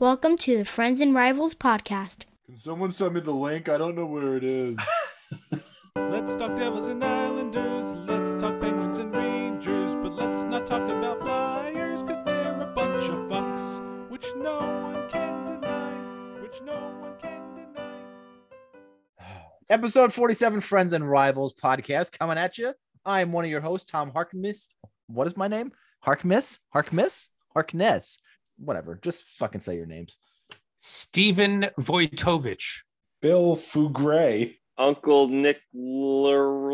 Welcome to the Friends and Rivals podcast. Can someone send me the link? I don't know where it is. Let's talk Devils and Islanders. Let's talk Penguins and Rangers. But let's not talk about Flyers, cause they're a bunch of fucks. Which no one can deny. Which no one can deny. Episode 47 Friends and Rivals podcast coming at you. I am one of your hosts, Tom Harkness. What is my name? Harkness? Harkness? Harkness. Whatever. Just fucking say your names. Stephen Vojtovich. Bill Fugray. Uncle Nick Leomakov.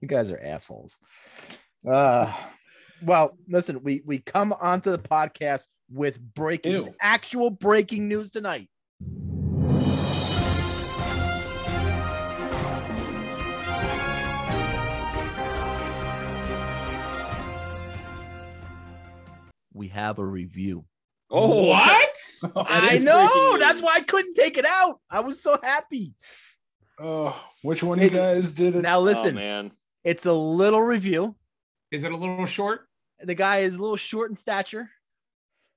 You guys are assholes. Uh well, listen, we we come onto the podcast with breaking Ew. actual breaking news tonight. We have a review. Oh, what? I know. That's why I couldn't take it out. I was so happy. Oh, which one of you guys did it? Now Oh, listen, man. it's a little review. Is it a little short? The guy is a little short in stature,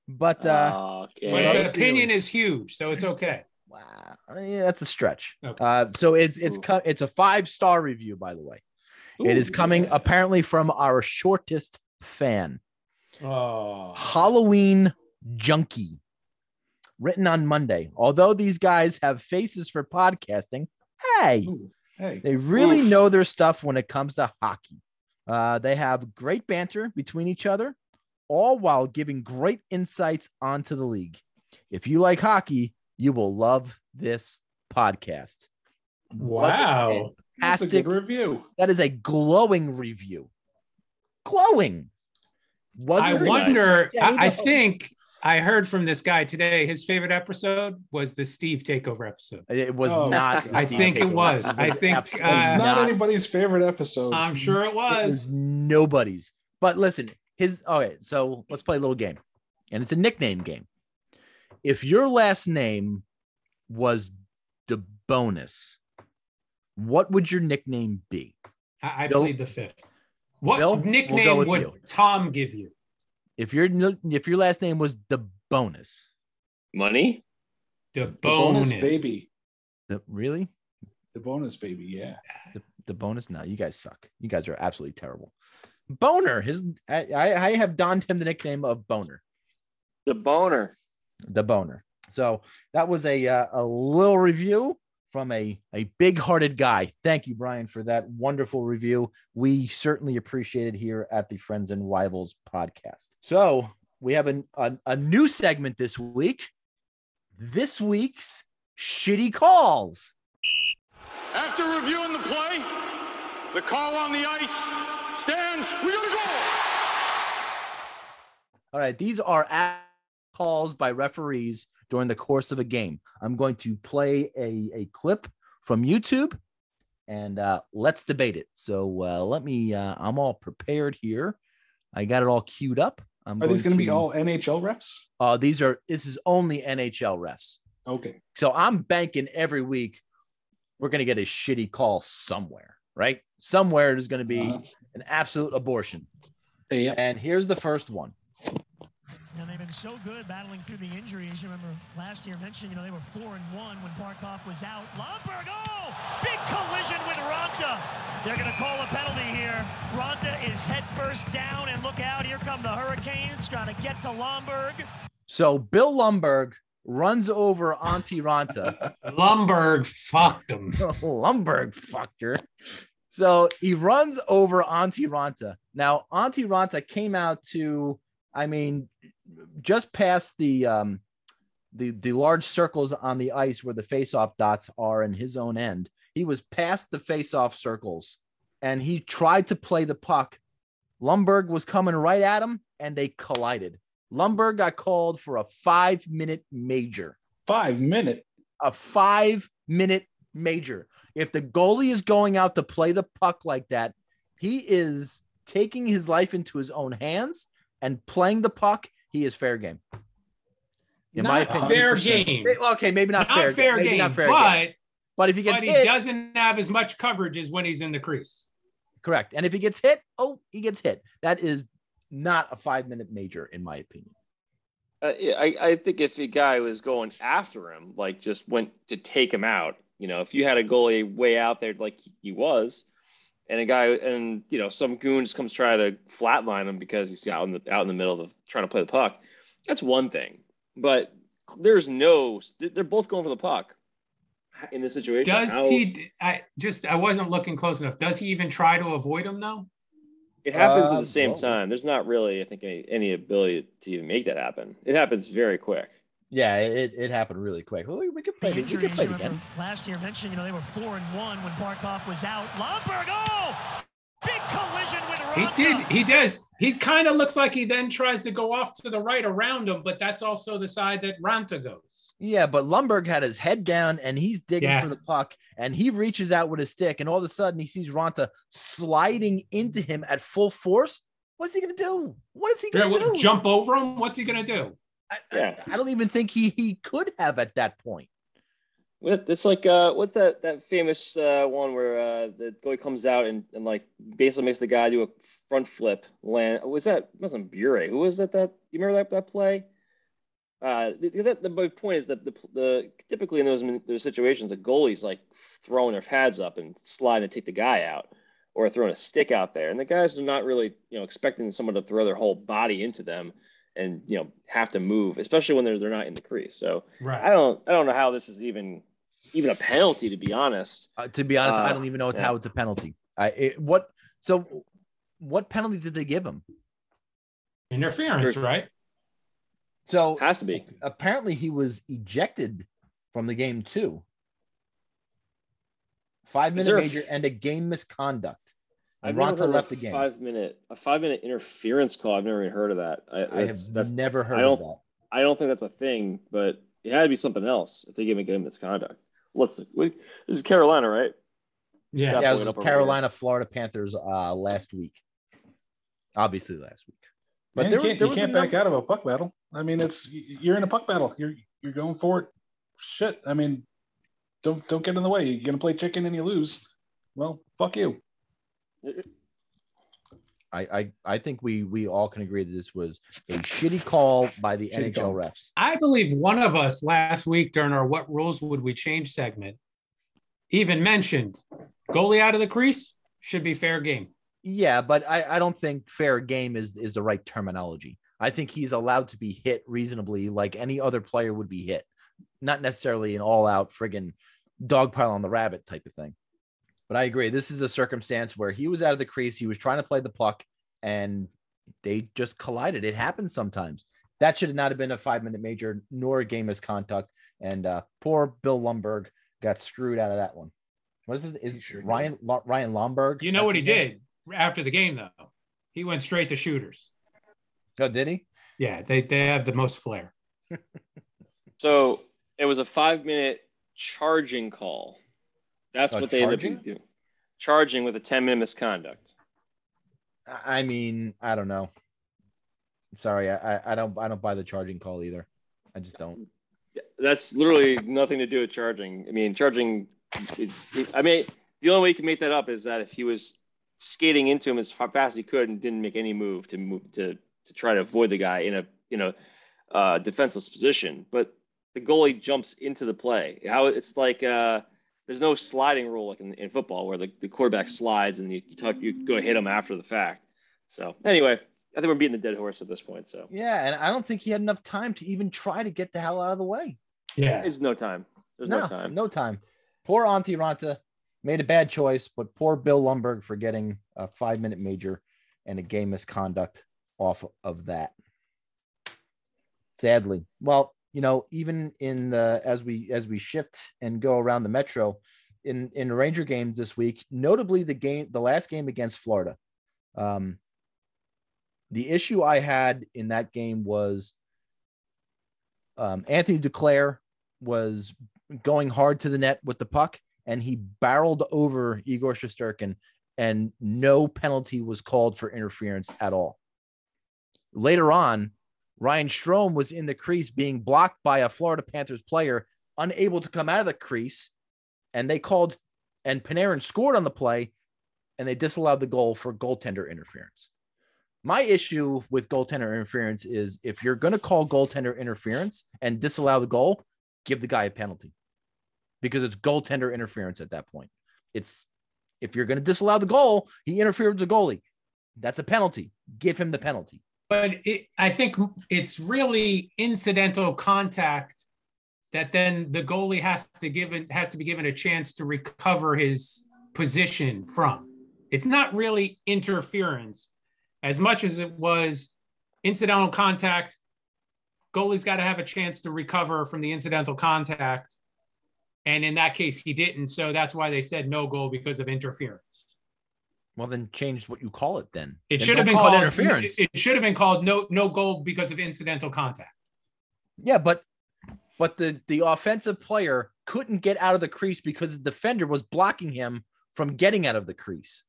but uh, okay. But his opinion is huge, so it's okay. wow, yeah, that's a stretch. Okay. Uh, so it's it's Ooh. co- it's a five star review, by the way. it is coming yeah. apparently from our shortest fan, Oh, Halloween Junkie, written on Monday. Although these guys have faces for podcasting, hey, Ooh, Hey, They really Oof. know their stuff when it comes to hockey. Uh, they have great banter between each other, all while giving great insights onto the league. If you like hockey, you will love this podcast. What a wow. that's a fantastic- good review. That is a glowing review. Glowing. Was I wonder. Yeah, I, I think I heard from this guy today. His favorite episode was the Steve Takeover episode. it was Oh, not. I Steve think it was. I think, absolutely uh, It's not, anybody's favorite episode. I'm sure it It was. was nobody's. But listen, his okay, so let's play a little game. And it's a nickname game. If your last name was the bonus, what would your nickname be? I, I played the fifth. What Bill, we'll nickname would you. Tom give you? If your if your last name was the bonus, Money? The the bonus, bonus baby. the, really? The bonus baby. Yeah. The, the bonus? No, you guys suck. You guys are absolutely terrible. Boner. His I, I I have donned him the nickname of Boner. The boner. the boner. So that was a uh, a little review from a a big-hearted guy. Thank you, Brian, for that wonderful review. We certainly appreciate it here at the Friends and Rivals podcast. So we have an, a a new segment this week. This week's shitty calls. After reviewing the play, the call on the ice stands. We got a goal. All right, these are calls by referees during the course of a game. I'm going to play a, a clip from YouTube and uh, let's debate it. So uh, let me, uh, I'm all prepared here. I got it all queued up. I'm Are these going to be all NHL refs? Uh, these are, this is only NHL refs. Okay. So I'm banking every week we're going to get a shitty call somewhere, right? Somewhere there's going to be Uh-huh. an absolute abortion. Yeah. And here's the first one. And they've been so good battling through the injuries. You remember last year mentioned, you know, they were four and one when Barkov was out. Lomberg, oh, big collision with Raanta. They're going to call a penalty here. Raanta is head first down, and look out, here come the Hurricanes trying to get to Lomberg. So Bill Lumberg runs over Auntie Ranta. Lumberg fucked him. Lumberg fucked her. So he runs over Auntie Ranta. Now, Auntie Ranta came out to, I mean, just past the um the the large circles on the ice where the face-off dots are in his own end. He was past the face-off circles and he tried to play the puck. Lumberg was coming right at him and they collided. Lumberg got called for a five minute major Five minute. a five minute major. If the goalie is going out to play the puck like that, he is taking his life into his own hands and playing the puck. He is fair game. In my not opinion, fair 100%. game. Okay, maybe not, Not fair. fair, maybe game, not fair but game. But if he gets but he hit, doesn't have as much coverage as when he's in the crease. correct. And if he gets hit, oh, he gets hit. That is not a five minute major, in my opinion. Uh, yeah, I, I think if a guy was going after him, like just went to take him out, you know, if you had a goalie way out there like he was, and a guy and you know some goon just comes try to flatline him because he's out in the out in the middle of trying to play the puck, that's one thing. But there's no, they're both going for the puck in this situation. Does How- he? I just I wasn't looking close enough. Does he even try to avoid him though? It happens Uh, at the same well, time. There's not really, I think, any, any ability to even make that happen. It happens very quick. Yeah, it, it happened really quick. We, we could play The it. We could play it again. last year mentioned, you know, they were four and one when Barkov was out. Lomberg, oh, big collision with him. He did. He does. He kind of looks like he then tries to go off to the right around him, but that's also the side that Raanta goes. Yeah, but Lumberg had his head down and he's digging Yeah. for the puck and he reaches out with his stick and all of a sudden he sees Raanta sliding into him at full force. What's he gonna do? What is he gonna what- do? Jump over him. What's he gonna do? I, Yeah. I, I don't even think he he could have at that point. It's like uh, what's that that famous uh, one where uh, the goalie comes out and, and like basically makes the guy do a front flip land. Was that wasn't Bure? Who was that? That you remember that that play? Uh, the, the, the my point is that the, the typically in those those situations, the goalie's like throwing their pads up and sliding to take the guy out, or throwing a stick out there, and the guys are not really you know expecting someone to throw their whole body into them and you know have to move, especially when they're they're not in the crease. So right. I don't I don't know how this is even even a penalty to be honest. Uh, to be honest, I Uh, don't even know it's yeah. how it's a penalty. I it, what so what penalty did they give him? Interference, right? So Has to be. apparently he was ejected from the game too. Five minute major f- and a game misconduct. I've And never Raanta heard left of the a game. five minute a five minute interference call. I've never even heard of that. I, I have that's, that's never heard I don't- that. I don't think that's a thing, but it had to be something else if they give him a game misconduct. Let's we, this is Carolina, right? Yeah. Stop Yeah, it was up over Carolina, Florida Panthers uh last week. Obviously last week. But Man, there you can't, there you was can't back number- out of a puck battle. I mean, it's you're in a puck battle. You're you're going for it. Shit. I mean, don't don't get in the way. You're gonna play chicken and you lose. Well, fuck you. I, I I think we we all can agree that this was a shitty call by the NHL call. refs. I believe one of us last week during our "What rules would we change?" segment even mentioned goalie out of the crease should be fair game. Yeah, but I, I don't think fair game is is the right terminology. I think he's allowed to be hit reasonably like any other player would be hit, not necessarily an all out friggin' dog pile on the rabbit type of thing. But I agree. This is a circumstance where he was out of the crease. He was trying to play the puck and they just collided. It happens sometimes. That should not have been a five minute major nor a game as misconduct. And uh, poor Bill Lumberg got screwed out of that one. What is this? Is sure. Ryan Lo- Ryan Lomberg? You know what he his name? did after the game, though? He went straight to shooters. Oh, did he? Yeah, they, they have the most flair. So it was a five minute charging call. That's what they ended charging? up doing. Charging with a 10 minute misconduct. I mean, I don't know. Sorry, I, I- I don't I don't buy the charging call either. I just don't. That's literally nothing to do with charging. I mean, charging is, I mean, the only way you can make that up is that if he was skating into him as fast as he could and didn't make any move to move to, to try to avoid the guy in a, you know, uh, defenseless position, but the goalie jumps into the play. How it's like, uh, there's no sliding rule like in, in football where the, the quarterback slides and you, you talk, you go hit him after the fact. So anyway, I think we're beating the dead horse at this point. So Yeah, and I don't think he had enough time to even try to get the hell out of the way. Yeah. it's no time. There's no, time. No time. Poor Auntie Ranta made a bad choice, but poor Bill Lumberg for getting a five minute major and a game misconduct off of that. Sadly. Well, you know, even in the as we as we shift and go around the metro in in Ranger games this week, notably the game the last game against Florida. Um the issue I had in that game was um, Anthony Duclair was going hard to the net with the puck, and he barreled over Igor Shesterkin, and no penalty was called for interference at all. Later on, Ryan Strome was in the crease being blocked by a Florida Panthers player, unable to come out of the crease, and they called, and Panarin scored on the play, and they disallowed the goal for goaltender interference. My issue with goaltender interference is if you're going to call goaltender interference and disallow the goal, give the guy a penalty because it's goaltender interference at that point. It's if you're going to disallow the goal, he interfered with the goalie. That's a penalty. Give him the penalty. But it, I think it's really incidental contact that then the goalie has to give it has to be given a chance to recover his position from. It's not really interference as much as it was incidental contact. Goalie's got to have a chance to recover from the incidental contact. And in that case, he didn't. So that's why they said no goal because of interference. Well, then change what you call it. Then It Then should have been call called interference. It should have been called no no goal because of incidental contact. Yeah, but but the the offensive player couldn't get out of the crease because the defender was blocking him from getting out of the crease.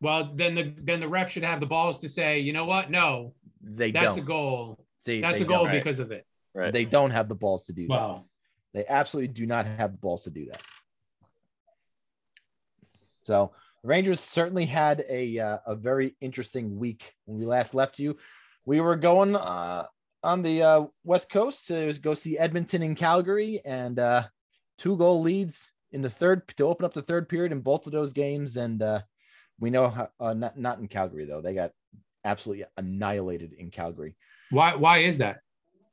Well, then the then the ref should have the balls to say, you know what? No, They that's don't. a goal. See, That's a goal don't. because of it. Right. They don't have the balls to do that. They absolutely do not have the balls to do that. So the Rangers certainly had a uh, a very interesting week when we last left you. We were going uh, on the uh, west coast to go see Edmonton and Calgary, and uh, two goal leads in the third to open up the third period in both of those games. And uh, we know uh, not not in Calgary though; they got absolutely annihilated in Calgary Why why is that?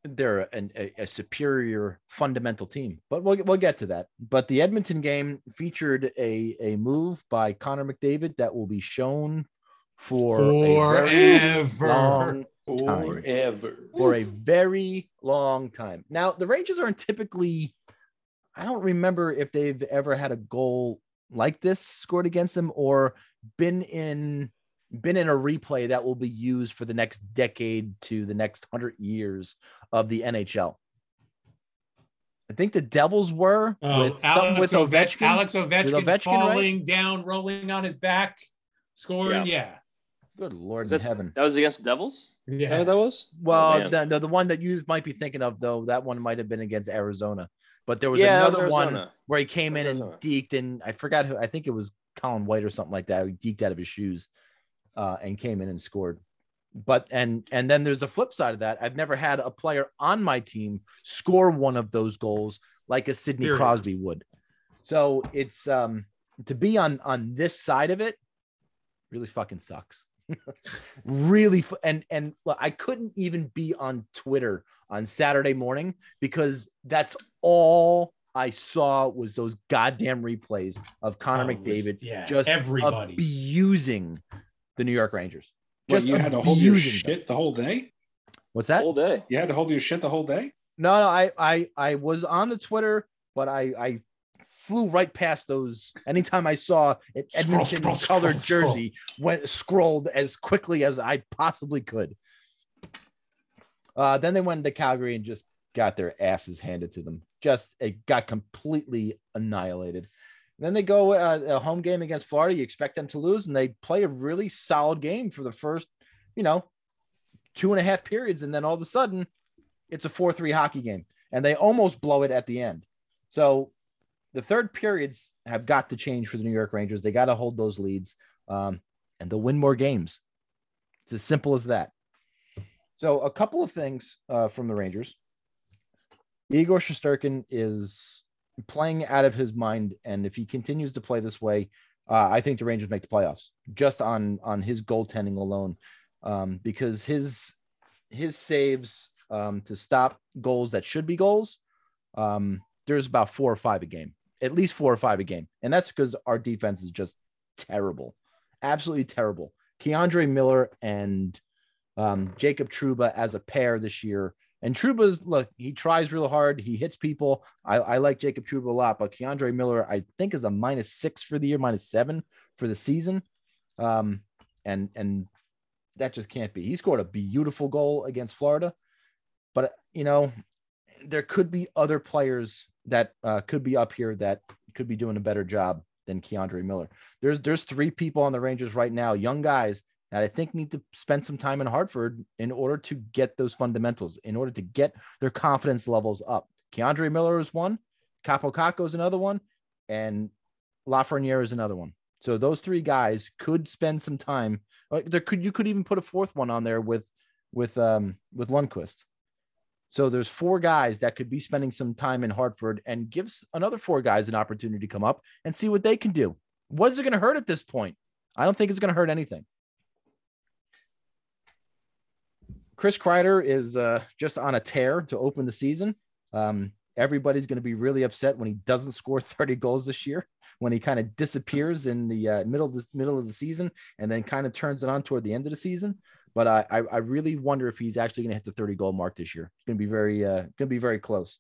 They're an, a, a superior fundamental team, but we'll we'll get to that. But the Edmonton game featured a a move by Connor McDavid that will be shown for Forever. Forever. for a very long time. Now the Rangers aren't typically. I don't remember if they've ever had a goal like this scored against them or been in been in a replay that will be used for the next decade to the next hundred years of the NHL. I think the Devils were Oh, with some Alex, with Ove- Ovechkin. Alex Ovechkin, Ovechkin, right? falling down, rolling on his back, scoring. Yeah. Good lord Is in that, heaven. that was against the Devils? Is that Yeah. that was? Well, Oh, the, the the one that you might be thinking of though, that one might have been against Arizona, but there was Yeah, that was another one where he came in and Arizona. deked, and I forgot who. I think it was Colin White or something like that. He deked out of his shoes, uh, and came in and scored. But and and then there's the flip side of that. I've never had a player on my team score one of those goals like a Sidney Period. Crosby would. So it's um to be on on this side of it really fucking sucks. really fu- and and look, I couldn't even be on Twitter on Saturday morning because that's all I saw was those goddamn replays of Connor Oh, it was- McDavid yeah, just everybody. abusing the New York Rangers. What, Just you had to hold your abusing them. shit the whole day? What's that? Whole day. You had to hold your shit the whole day? No, no, I, I, I was on the Twitter, but I, I flew right past those. Anytime I saw an Edmonton scroll, scroll, colored scroll. jersey, went scrolled as quickly as I possibly could. Uh, then they went to Calgary and just got their asses handed to them. Just it got completely annihilated. Then they go uh, a home game against Florida. You expect them to lose, and they play a really solid game for the first, you know, two and a half periods, and then all of a sudden, it's a four-three hockey game, and they almost blow it at the end. So the third periods have got to change for the New York Rangers. They got to hold those leads, um, and they'll win more games. It's as simple as that. So a couple of things uh, from the Rangers. Igor Shesterkin is playing out of his mind, and if he continues to play this way, uh, I think the Rangers make the playoffs just on on his goaltending alone, um, because his his saves um, to stop goals that should be goals, um, there's about four or five a game, at least four or five a game, and that's because our defense is just terrible, absolutely terrible. K'Andre Miller and um, Jacob Trouba as a pair this year. And Trouba's look, he tries real hard. He hits people. I, I like Jacob Trouba a lot, but K'Andre Miller, I think, is a minus six for the year, minus seven for the season. Um, and and that just can't be. He scored a beautiful goal against Florida, but you know, there could be other players that uh, could be up here that could be doing a better job than K'Andre Miller. There's there's three people on the Rangers right now, young guys that I think need to spend some time in Hartford in order to get those fundamentals, in order to get their confidence levels up. K'Andre Miller is one, Kaapo Kakko is another one, and Lafreniere is another one. So those three guys could spend some time there could you could even put a fourth one on there with with um with Lundkvist. So there's four guys that could be spending some time in Hartford and gives another four guys an opportunity to come up and see what they can do. What is it going to hurt at this point? I don't think it's going to hurt anything. Chris Kreider is uh, just on a tear to open the season. Um, everybody's going to be really upset when he doesn't score 30 goals this year, when he kind of disappears in the uh, middle of the middle of the season and then kind of turns it on toward the end of the season. But I, I, I really wonder if he's actually going to hit the 30 goal mark this year. It's going to be very, uh, going to be very close.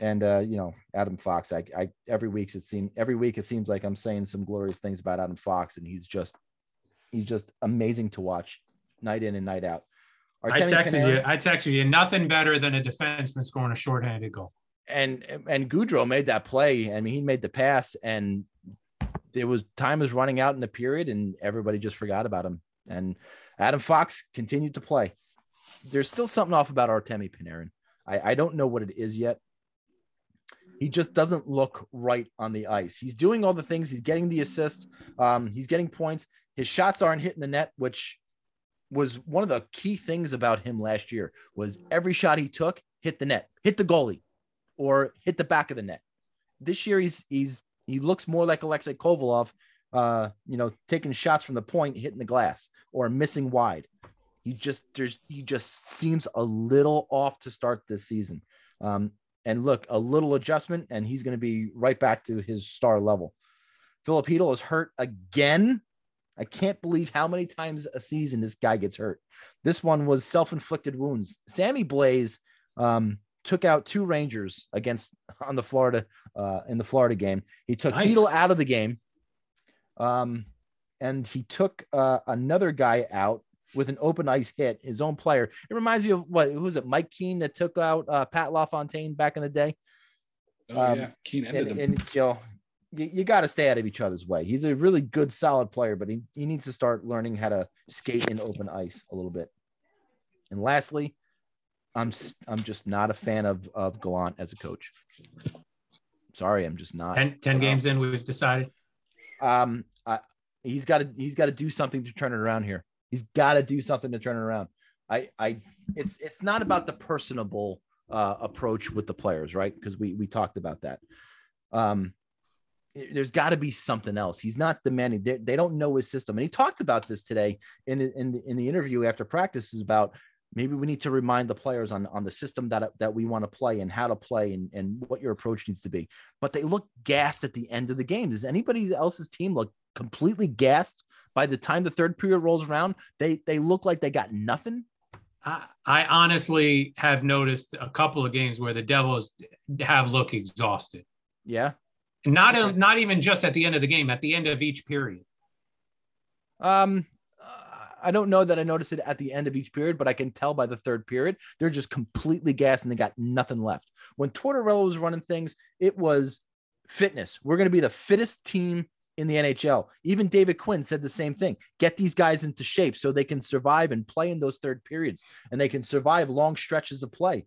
And uh, you know, Adam Fox. I, I every week it seems every week it seems like I'm saying some glorious things about Adam Fox, and he's just, he's just amazing to watch, night in and night out. I texted Panarin- you. I texted you. Nothing better than a defenseman scoring a shorthanded goal. and and Goodrow made that play. I mean, he made the pass, and there was time was running out in the period, and everybody just forgot about him. And Adam Fox continued to play. There's still something off about Artemi Panarin. I, I don't know what it is yet. He just doesn't look right on the ice. He's doing all the things. He's getting the assist. Um, he's getting points. His shots aren't hitting the net, which was one of the key things about him last year. Was every shot he took hit the net, hit the goalie, or hit the back of the net. This year he's he's he looks more like Alexei Kovalev, uh, you know, taking shots from the point, hitting the glass, or missing wide. He just there's he just seems a little off to start this season. Um, and look, a little adjustment, and he's going to be right back to his star level. Chytil is hurt again. I can't believe how many times a season this guy gets hurt. This one was self-inflicted wounds. Sammy Blais um, took out two Rangers against on the Florida uh, in the Florida game. He took Nice. Out of the game, um, and he took uh, another guy out with an open ice hit. His own player. It reminds me of what? Who was it? Mike Keane that took out uh, Pat LaFontaine back in the day. Oh Um, yeah, Keane ended And, them. and you know, you, you got to stay out of each other's way. He's a really good, solid player, but he, he needs to start learning how to skate in open ice a little bit. And lastly, I'm I'm just not a fan of of Gallant as a coach. Sorry, I'm just not. 10, 10 Um, games in, we've decided. Um, I, he's got to he's got to do something to turn it around here. He's got to do something to turn it around. I I it's it's not about the personable uh, approach with the players, right? Because we we talked about that. Um, there's got to be something else. He's not demanding. They, they don't know his system, and he talked about this today in the- in the, in the interview after practice. Is about maybe we need to remind the players on on the system that that we want to play and how to play and and what your approach needs to be. But they look gassed at the end of the game. Does anybody else's team look completely gassed by the time the third period rolls around? They they look like they got nothing. I, I honestly have noticed a couple of games where the Devils have looked exhausted. Yeah. Not Okay. not even just at the end of the game, at the end of each period. Um, I don't know that I noticed it at the end of each period, but I can tell by the third period they're just completely gassed and they got nothing left. When Tortorella was running things, it was fitness. We're going to be the fittest team in the NHL. Even David Quinn said the same thing. Get these guys into shape so they can survive and play in those third periods and they can survive long stretches of play.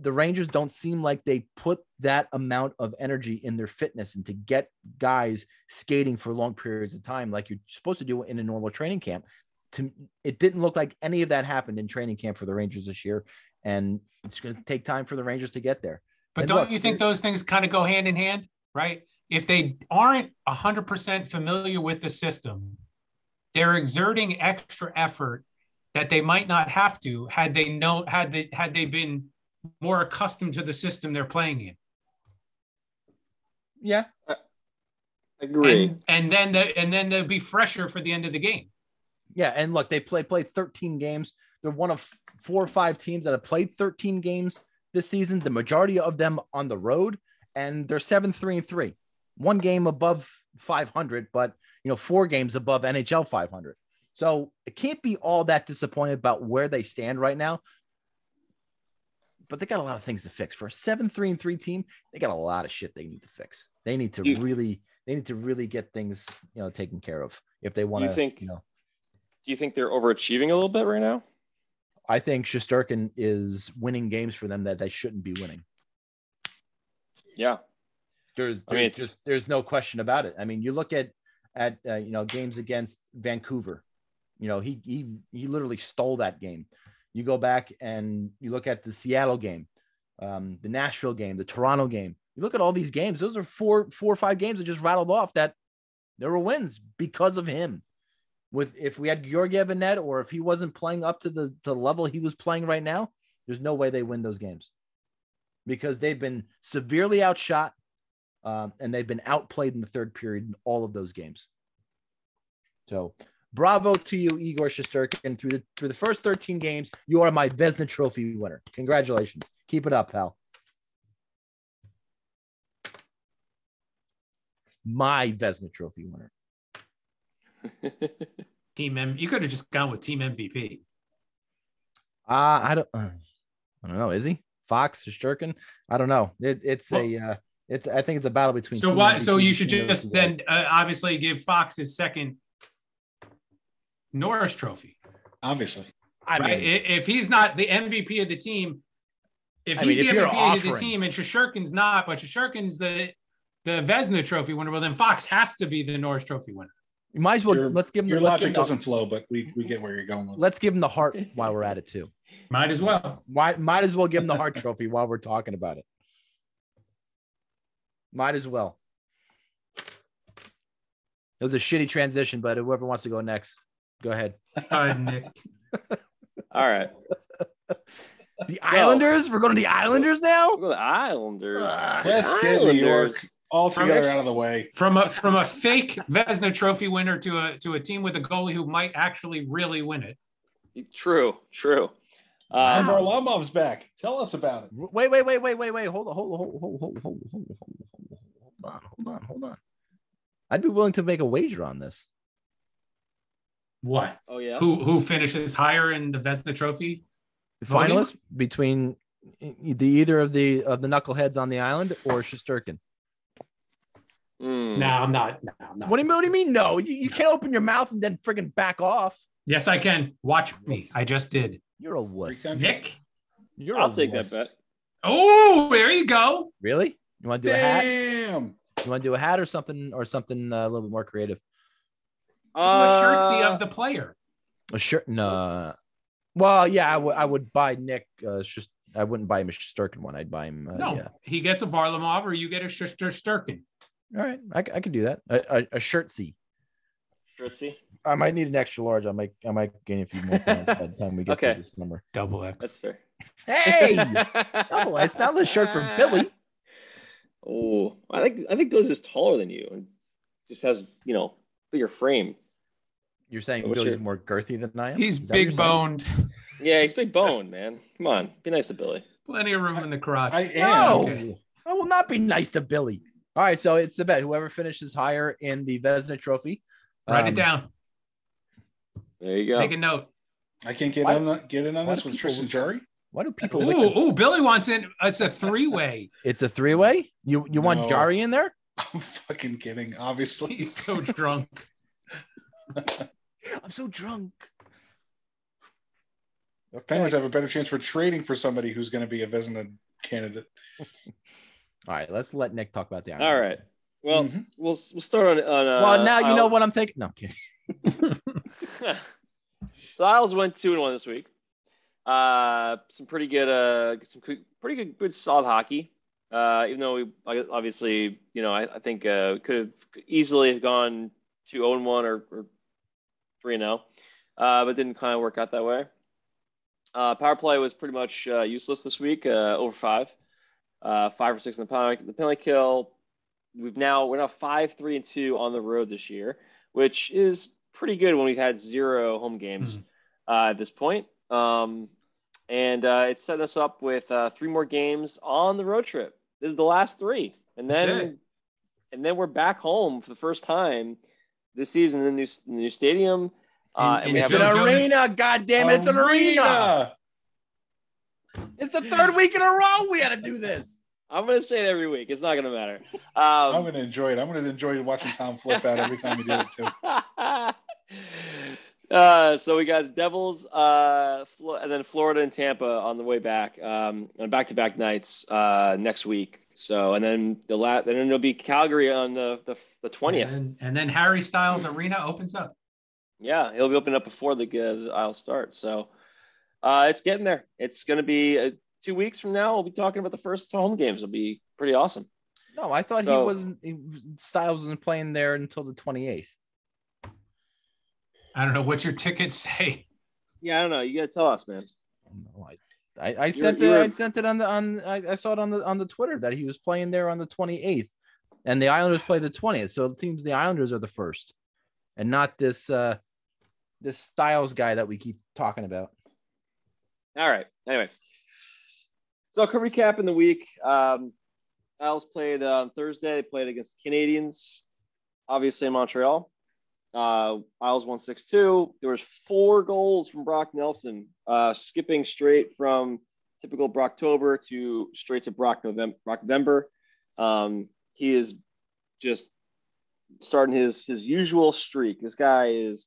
The Rangers don't seem like they put that amount of energy in their fitness and to get guys skating for long periods of time like you're supposed to do in a normal training camp. To it didn't look like any of that happened in training camp for the Rangers this year, and it's going to take time for the Rangers to get there. But And don't look, you think those things kind of go hand in hand, right? If they aren't 100% familiar with the system, they're exerting extra effort that they might not have to had they know had they had they been more accustomed to the system they're playing in. Yeah, Agree. And, and then the, and then they'll be fresher for the end of the game. yeah, and look, they play played 13 games. They're one of four or five teams that have played 13 games this season. The majority of them on the road, and they're seven three and three. One game above 500, but you know, four games above NHL 500. So it can't be all that disappointed about where they stand right now. But they got a lot of things to fix. For a seven three and three team, they got a lot of shit they need to fix. They need to You- really, they need to really get things, you know, taken care of if they want to. think- you know, Do you think they're overachieving a little bit right now? I think Shesterkin is winning games for them that they shouldn't be winning. Yeah. There's, I mean, just there's no question about it. I mean, you look at at uh, you know games against Vancouver. You know, he he he literally stole that game. You go back and you look at the Seattle game, um, the Nashville game, the Toronto game. You look at all these games; those are four four or five games that just rattled off that there were wins because of him. With if we had Georgiev in net, or if he wasn't playing up to the to the level he was playing right now, there's no way they win those games because they've been severely outshot um, and they've been outplayed in the third period in all of those games. So, bravo to you, Igor Shesterkin. Through the through the first 13 games, you are my Vezina Trophy winner. Congratulations. Keep it up, pal. My Vezina Trophy winner. Team M. You could have just gone with Team MVP. Uh, I don't. Uh, I don't know. Is he Fox Shesterkin? I don't know. It, it's a. Uh, it's. I think it's a battle between. So why? So you should just then uh, obviously give Fox his second Norris Trophy. Obviously. I right? mean, I- if he's not the MVP of the team, if I he's mean, the you're MVP of the team and Shesterkin's not, but Shesterkin's the the Vezina Trophy winner, well then Fox has to be the Norris Trophy winner. you might as well. Your- let's give him. Your let's give logic him doesn't flow, but we, we get where you're going with. Let's give him the Hart while we're at it too. Might as well. Might might as well give him the Hart trophy while we're talking about it. Might as well. It was a shitty transition, but whoever wants to go next, Go ahead. All right, Nick. All right. The Islanders? We're going to the Islanders now? We're going to the Islanders. Uh, Let's get New York altogether out of the way. From a from a fake Vezina Trophy winner to a to a team with a goalie who might actually really win it. True, true. Uh, wow. Varlamov's back. Tell us about it. Wait, wait, wait, wait, wait, wait. Hold on, hold on, hold on, hold on, hold on, hold on, hold on, hold on. I'd be willing to make a wager on this. What? oh yeah. Who who finishes higher in the Vezina Trophy? The Voting? finalist between the either of the of the knuckleheads on the island or Shesterkin. Hmm. No, I'm not. No, I'm not. What do you mean? What do you mean? No, you, you can't open your mouth and then friggin' back off. Yes, I can. Watch me. I just did. You're a wuss. Nick. You're I'll a take wuss. that bet. Oh, there you go. Really? You want to do a hat? Damn. You want to do a hat or something or something uh, a little bit more creative? Do a shirtsy Uh, of the player. A shirt? No. Well, yeah, I would. I would buy Nick. Uh, just I wouldn't buy him a Shesterkin one. I'd buy him. Uh, No, Yeah. he gets a Varlamov or you get a Shesterkin. all right i could do that. A, a, a shirtsy. Shirtsy. I might need an extra large. I might. I might gain a few more pounds by the time we get Okay. to this number. Double X. That's fair. Hey, double. It's not the shirt from Billy. Oh, I think I think Billy's is taller than you and just has you know bigger frame. You're saying What's Billy's your- more girthy than I am. He's Is that big saying? boned. Yeah, he's big boned, man. Come on, be nice to Billy. Plenty of room in the crotch. I am. No, Okay. I will not be nice to Billy. All right, so it's the bet. Whoever finishes higher in the Vezina Trophy, Write um, it down. There you go. Make a note. I can't get Why- on get in on this with people- Tristan Jarry. Why do people? lick the- Ooh, ooh, Billy wants in. It's a three way. It's a three way. You you want No. Jarry in there? I'm fucking kidding. Obviously. He's so drunk. I'm so drunk. Penguins have a better chance for trading for somebody who's going to be a Vezina candidate. All right, let's let Nick talk about the. All Islanders. right. Well, Mhm. we'll we'll start on on. Uh, Well, now you know what I'm thinking. No, I'm kidding. so Isles went two and one this week. Uh, some pretty good, uh, some pretty good, good solid hockey. Uh, even though we obviously, you know, I, I think uh, could have easily have gone to 0 1 or, or 3 0, uh, but didn't kind of work out that way. Uh, power play was pretty much uh, useless this week, uh, over five, uh, five or six in the penalty, the penalty kill. We've now we're now five, three, and two on the road this year, which is pretty good when we've had zero home games Mhm. uh, at this point. Um, and uh, it's setting us up with uh, three more games on the road trip. This is the last three, and then and then we're back home for the first time this season in the new, the new stadium. Uh, And- and we and have It's an arena. God damn it! It's an arena. It's the third week in a row we had to do this. I'm gonna say it every week. It's not gonna matter. I'm Um, going to enjoy it. I'm going to enjoy watching Tom flip out every time you do it too. uh, so we got Devils, uh, Flo- and then Florida and Tampa on the way back, um, on back-to-back nights uh, next week. So, and then the la- and then it'll be Calgary on the the the And twentieth. then, and then Harry Styles Arena opens up. Yeah, he'll be opening up before the, uh, the Isles start. So uh, it's getting there. It's going to be uh, two weeks from now. We'll be talking about the first home games. It'll be pretty awesome. No, I thought he wasn't. He, Styles wasn't playing there until the 28th. I don't know what's your ticket say. Yeah, I don't know. You got to tell us, man. No, I, I, I sent you're it. I sent it on the on. I, I saw it on the on the Twitter that he was playing there on the 28th, and the Islanders play the 20th. So it seems the Islanders are the first, and not this uh this Styles guy that we keep talking about. All right. Anyway, so quick recap in the week. Um, Isles played on Thursday. They played against the Canadiens, obviously in Montreal. Uh, Isles won six two. There was four goals from Brock Nelson, uh, skipping straight from typical Brocktober to straight to Brock November. Brock November. Um, he is just starting his his usual streak. This guy is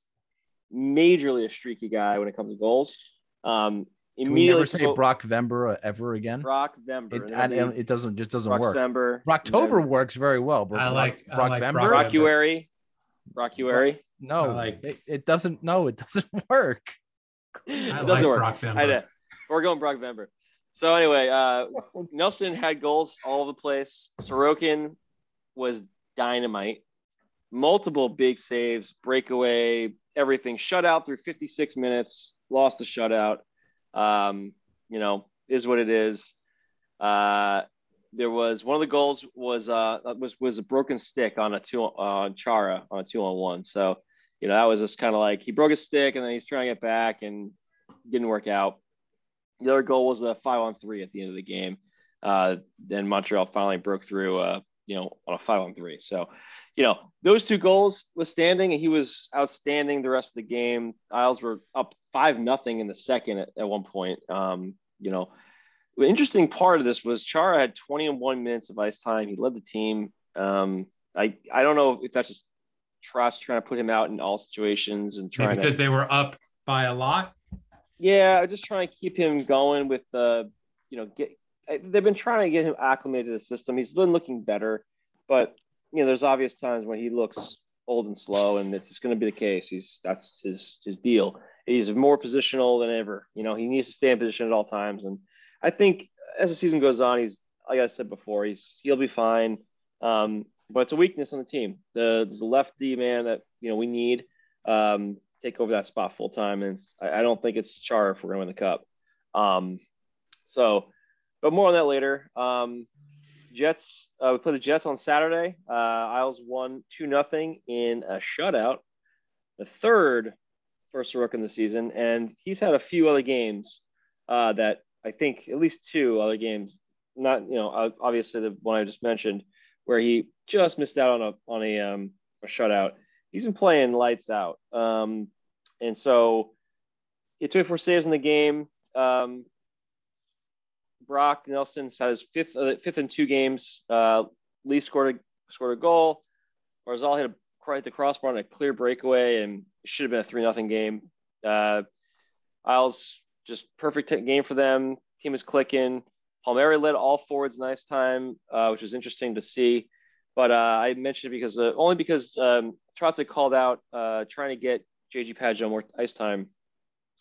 majorly a streaky guy when it comes to goals. Um, Can we never immediately say spoke- Brock Vember ever again? Brock Vember. It, and and, it doesn't just doesn't Brock work. Sember, Rocktober works very well, but I Brock- like- I Brock like Vember? Brock- then Brockuary. Brockuary. No, like- it, it doesn't. No, it doesn't work. I It doesn't work. Brock I Vember. We're going Brock Vember. So anyway, uh, Nelson had goals all over the place. Sorokin was dynamite. Multiple big saves, breakaway, everything. Shutout through 56 minutes. Lost the shutout. Um, you know, is what it is. Uh, there was one of the goals was uh was was a broken stick on a two on Chara on a two on one. So you know that was just kind of like he broke his stick and then he's trying to get back and didn't work out. The other goal was a five on three at the end of the game. Uh, then Montreal finally broke through, uh, you know, on a five on three. So, you know, those two goals was standing, and he was outstanding the rest of the game. Isles were up five nothing in the second at, at one point. Um, you know, interesting part of this was Chara had 21 minutes of ice time. He led the team. Um, I I don't know if that's just Trotz trying to put him out in all situations and Maybe because to they were up by a lot. yeah, just trying to keep him going with the, you know, get. They've been trying to get him acclimated to the system. He's been looking better, but you know, there's obvious times when he looks old and slow, and it's just going to be the case. He's that's his his deal. He's more positional than ever. You know, he needs to stay in position at all times, and I think as the season goes on, he's like I said before, he's he'll be fine. Um, but it's a weakness on the team. The there's a lefty man that you know we need um, take over that spot full time, and I, I don't think it's Char if we're going to win the cup. Um, so, but more on that later. Um, Jets. Uh, we play the Jets on Saturday. Uh, Isles won two nothing in a shutout, the third first rook in the season, and he's had a few other games uh, that I think at least two other games. Not you know obviously the one I just mentioned where he just missed out on a on a um, a shutout. He's been playing lights out, um, and so he had 24 saves in the game. Um, Brock Nelson had his fifth uh, fifth in two games. Uh, Lee scored a scored a goal. Barzal hit a right the crossbar on a clear breakaway, and should have been a three nothing game. Uh, Isles just perfect game for them. Team is clicking. Palmieri led all forwards nice time, uh, which was interesting to see. But uh, I mentioned it because uh, only because um, Trotz called out uh, trying to get JG Pageau more ice time,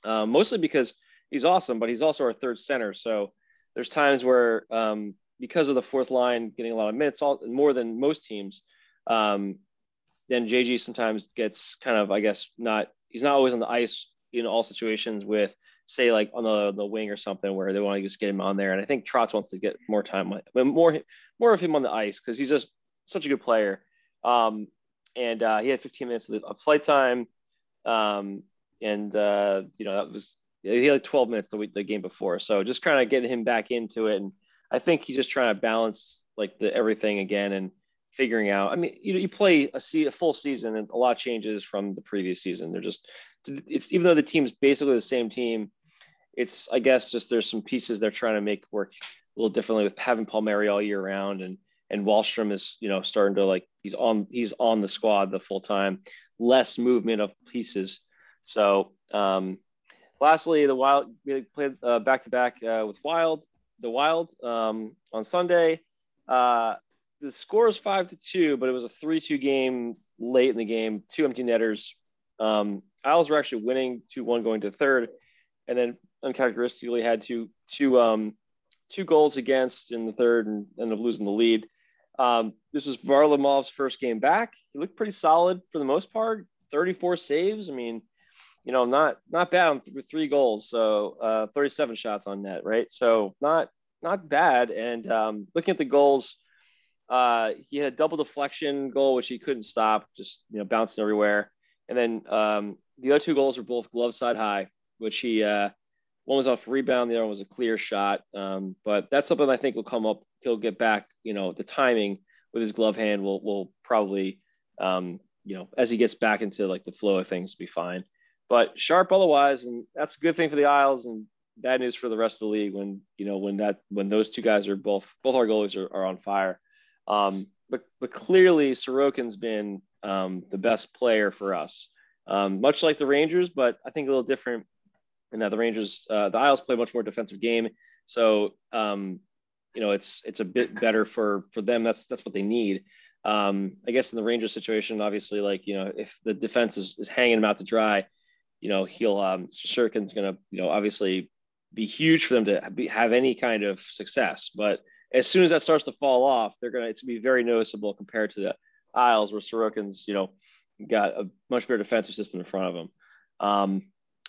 uh, mostly because he's awesome, but he's also our third center. So there's times where um, because of the fourth line getting a lot of minutes, all more than most teams, um, then JG sometimes gets kind of, I guess, not he's not always on the ice in all situations with say like on the the wing or something where they want to just get him on there. And I think Trotz wants to get more time, but more more of him on the ice because he's just such a good player. Um, and uh, he had 15 minutes of, of flight time, um, and uh, you know that was he had like 12 minutes the week the game before. So just kind of getting him back into it, and I think he's just trying to balance like the everything again and figuring out. I mean, you know, you play a, se- a full season and a lot changes from the previous season. They're just it's even though the team's basically the same team, it's I guess just there's some pieces they're trying to make work a little differently with having Palmieri all year round and and Wahlstrom is you know starting to like he's on he's on the squad the full time, less movement of pieces. So um, lastly, the Wild we played back to back with Wild. The Wild um, on Sunday. Uh, the score is five to two, but it was a three-two game late in the game. Two empty netters. Um, Isles were actually winning two one going to third, and then uncharacteristically had two two um two goals against in the third and ended up losing the lead. Um, this was Varlamov's first game back. He looked pretty solid for the most part. 34 saves. I mean, you know, not not bad on th- three goals. So uh, 37 shots on net, right? So not not bad. And um, looking at the goals, uh, he had a double deflection goal which he couldn't stop, just you know bouncing everywhere. And then um, the other two goals were both glove side high, which he uh, one was off rebound, the other one was a clear shot. Um, but that's something I think will come up. He'll get back. You know, the timing with his glove hand will will probably um, you know as he gets back into like the flow of things, be fine. But sharp otherwise, and that's a good thing for the Isles and bad news for the rest of the league when you know when that when those two guys are both both our goalies are, are on fire. Um, but but clearly Sorokin's been um, the best player for us, um, much like the Rangers, but I think a little different in that the Rangers uh, the Isles play a much more defensive game, so um, you know it's it's a bit better for for them. That's that's what they need. Um, I guess in the Rangers situation, obviously, like you know if the defense is, is hanging them out to dry, you know he'll um, Shurkin's gonna you know obviously be huge for them to be, have any kind of success, but as soon as that starts to fall off, they're gonna it's gonna be very noticeable compared to the Isles where Sorokin's you know got a much better defensive system in front of them. Um,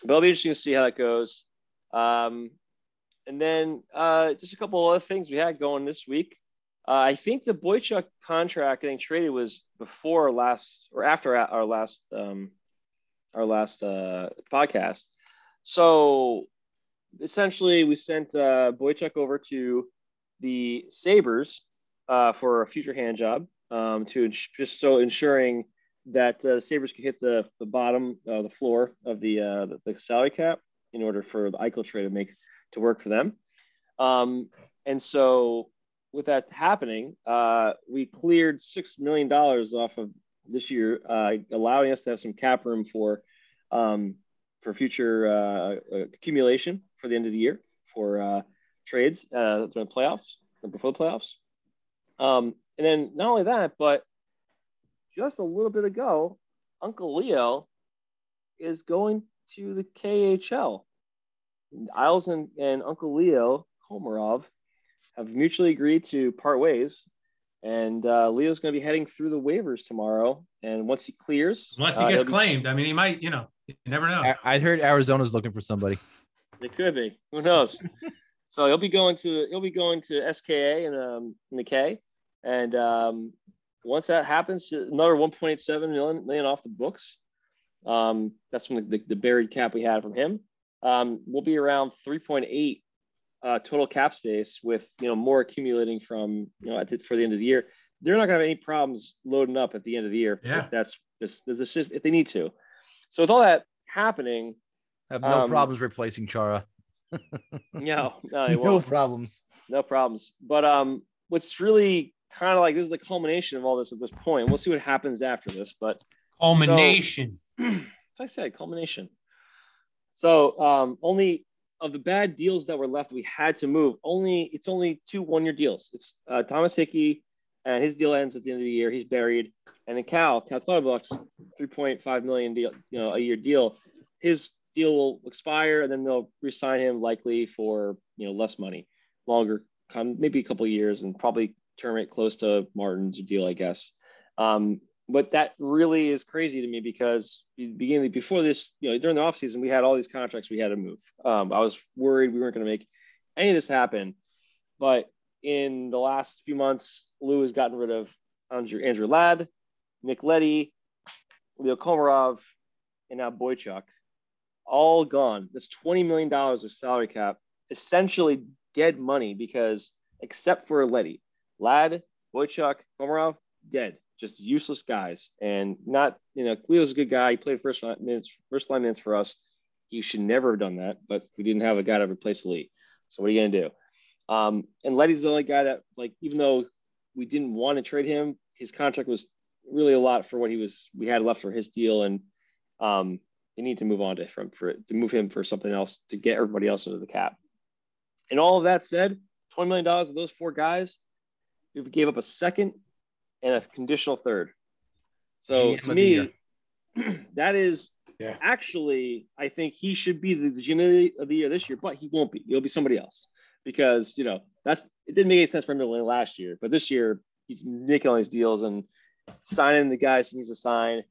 but it'll be interesting to see how that goes. Um, and then uh, just a couple other things we had going this week. Uh, I think the Boychuk contract getting traded was before last or after our last um, our last uh, podcast. So essentially, we sent uh, Boychuk over to the Sabres uh, for a future hand job um, to ins- just so ensuring that uh, Sabres could hit the, the bottom, uh, the floor of the, uh, the, the salary cap in order for the Eichel trade to make to work for them. Um, and so with that happening, uh, we cleared six million dollars off of this year, uh, allowing us to have some cap room for um, for future uh, accumulation for the end of the year for uh, trades uh, during the playoffs before the playoffs. Um, and then not only that, but just a little bit ago, Uncle Leo is going to the KHL. Isles and, and Uncle Leo Komarov have mutually agreed to part ways. And uh, Leo's going to be heading through the waivers tomorrow. And once he clears, unless he uh, gets he'll be- claimed, I mean, he might. You know, you never know. I, I heard Arizona's looking for somebody. It could be. Who knows? so he'll be going to he'll be going to SKA in um in the K, and um, once that happens, another 1.7 million, million off the books. Um, that's from the, the, the buried cap we had from him. Um, we'll be around 3.8 uh, total cap space with you know more accumulating from you know at the, for the end of the year. They're not going to have any problems loading up at the end of the year. Yeah. That's just this just if they need to. So with all that happening, Have no Um, problems replacing Chara. no, no, no problems. no problems. But um, what's really kind of like this is the culmination of all this at this point. We'll see what happens after this, but Culmination. as I said, culmination. So um, only of the bad deals that were left, we had to move. Only it's only two one-year deals. It's uh, Thomas Hickey, and his deal ends at the end of the year. He's buried, and then Cal Cal Clutterbucks, three point five million deal, you know, a year deal. His deal will expire, and then they'll resign him likely for you know less money, longer, maybe a couple of years, and probably terminate close to Martin's deal, I guess. Um, but that really is crazy to me because beginning before this, you know, during the offseason, we had all these contracts we had to move. Um, I was worried we weren't going to make any of this happen. But in the last few months, Lou has gotten rid of Andrew, Andrew Ladd, Nick Leddy, Leo Komarov, and now Boychuk. All gone. That's $20 million of salary cap, essentially dead money because except for Leddy, Ladd, Boychuk, Komarov, dead. Just useless guys. And not you know Leo's a good guy. He played first line minutes first line minutes for us. He should never have done that but we didn't have a guy to replace Lee. So what are you gonna do? Um, and Leddy's the only guy that like even though we didn't want to trade him his contract was really a lot for what he was we had left for his deal. And um, they need to move on to from for to move him for something else to get everybody else into the cap. And all of that said 20 million dollars of those four guys we gave up a second and a conditional third. So GM to me, that is Yeah. Actually, I think he should be the, the GM of the- year this year, but he won't be. He'll be somebody else because you know that's it didn't make any sense for him to win last year, but this year he's making all these deals and signing the guys he needs to sign.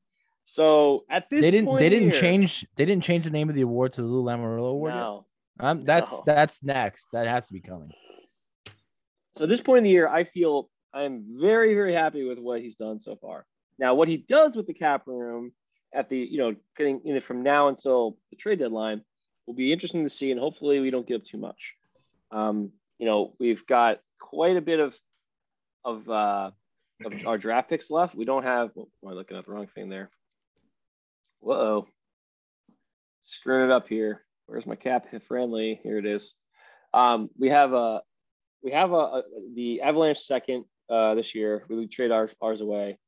So at this They didn't. point They didn't year- change. They didn't change the name of the award to the Lou Lamoriello Award. No. Um, that's No. that's next. That has to be coming. So this point in the year, I feel I'm very, very happy with what he's done so far. Now, what he does with the cap room at the, you know, getting from now until the trade deadline will be interesting to see, and hopefully we don't give up too much. Um, you know, we've got quite a bit of of uh, of our draft picks left. We don't have. Oh, am I looking at the wrong thing there? Whoa, screwing it up here. Where's my cap friendly? Here it is. Um, we have a we have a, a the Avalanche second uh, this year. We trade ours, ours away,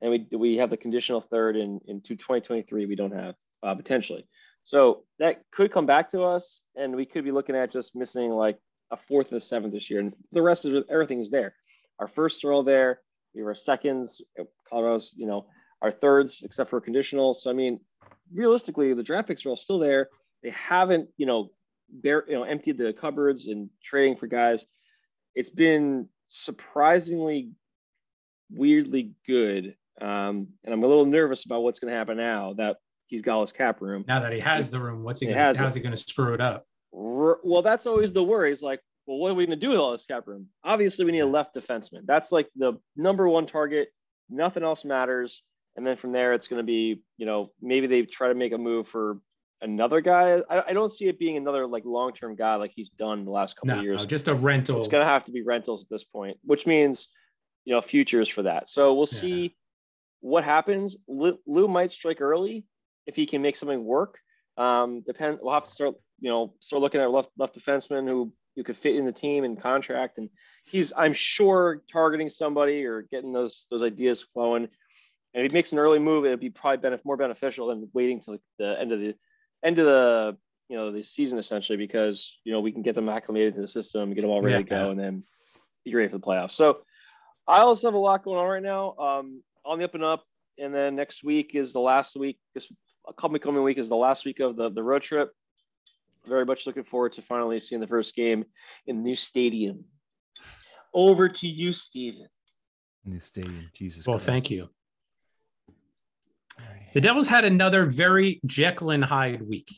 and we we have the conditional third in in 2023. We don't have uh, potentially, so that could come back to us, and we could be looking at just missing like a fourth and a seventh this year, and the rest it, everything is there. Our firsts are all there. We our seconds. Colorado's, you know, our thirds, except for conditional. So I mean, realistically, the draft picks are all still there. They haven't, you know, bare, you know, emptied the cupboards and trading for guys it's been surprisingly weirdly good. Um, and I'm a little nervous about what's going to happen now that he's got all his cap room. Now that he has the room, what's he gonna, how's he going to screw it up? Well, that's always the worry. Is like, well, what are we going to do with all this cap room? Obviously, we need a left defenseman. That's like the number one target. Nothing else matters. And then from there, it's going to be, you know, maybe they try to make a move for another guy. I, I don't see it being another like long term guy like he's done the last couple No, of years. no, just a rental. It's going to have to be rentals at this point, which means, you know, futures for that. So we'll Yeah. see what happens. Lou, Lou might strike early if he can make something work. Um, depend. We'll have to start, you know, start looking at left left defenseman who who could fit in the team and contract. And he's, I'm sure, targeting somebody or getting those those ideas flowing. And if he makes an early move, it'd be probably benef- more beneficial than waiting till the end of the end of the you know the season essentially because you know we can get them acclimated to the system, get them all ready to Yeah. go, and then be ready for the playoffs. So I also have a lot going on right now. Um, on the up and up, and then next week is the last week. This coming coming week is the last week of the the road trip. Very much looking forward to finally seeing the first game in the new stadium. Over to you, Steven. New stadium. Jesus. well, Christ. thank you. The Devils had another very Jekyll and Hyde week.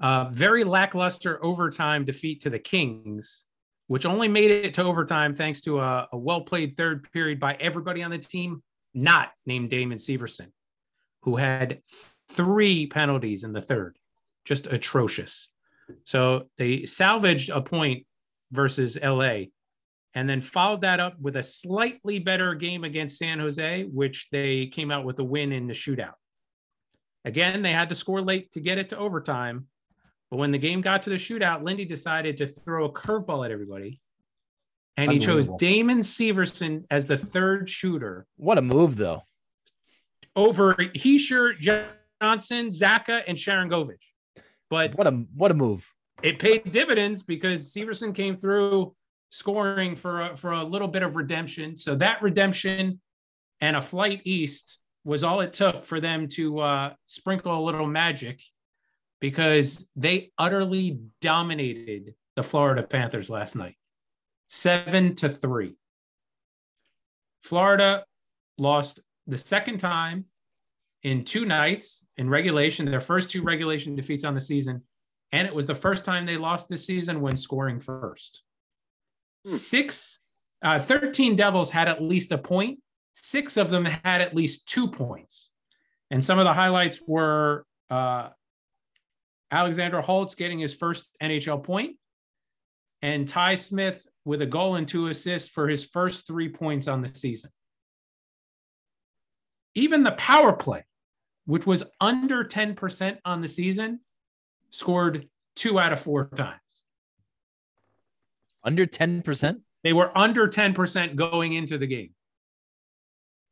Very lackluster overtime defeat to the Kings, which only made it to overtime thanks to a, a well played third period by everybody on the team, not named Damon Severson, who had three penalties in the third. Just atrocious. So they salvaged a point versus LA and then followed that up with a slightly better game against San Jose, which they came out with a win in the shootout. Again, they had to score late to get it to overtime. But when the game got to the shootout, Lindy decided to throw a curveball at everybody. And he chose Damon Severson as the third shooter What a move, though. over Hischier, Johansson, Zacha, and Sharangovich. But What a what a move. it paid dividends because Severson came through scoring for a, for a little bit of redemption. So that redemption and a flight east was all it took for them to uh, sprinkle a little magic because they utterly dominated the Florida Panthers last night, seven to three. Florida lost the second time in two nights in regulation, their first two regulation defeats on the season. And it was the first time they lost this season when scoring first. Six, uh, 13 Devils had at least a point. Six of them had at least two points. And some of the highlights were uh, Alexander Holtz getting his first NHL point and Ty Smith with a goal and two assists for his first three points on the season. Even the power play, which was under 10% on the season, scored two out of four times. Under 10%? They were under 10% going into the game.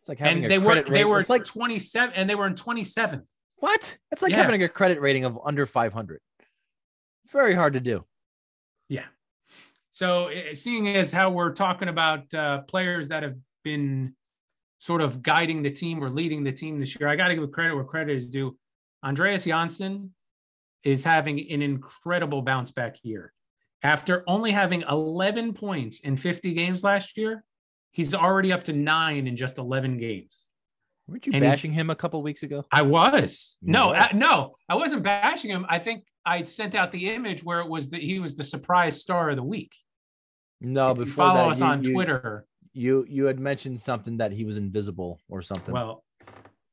It's like having And a they were credit they were It's like 27 and they were in 27th. what? It's like Yeah. having a credit rating of under 500. Very hard to do. Yeah. So eh, seeing as how we're talking about uh, players that have been sort of guiding the team or leading the team this year. I got to give credit where credit is due. Andreas Johansson is having an incredible bounce back year. After only having 11 points in 50 games last year, he's already up to nine in just 11 games. Weren't you And bashing him a couple weeks ago? I was no. I, no, I wasn't bashing him. I think I sent out the image where it was that he was the surprise star of the week. No, If you before follow that, us you- on you- Twitter. You you had mentioned something that he was invisible or something. Well,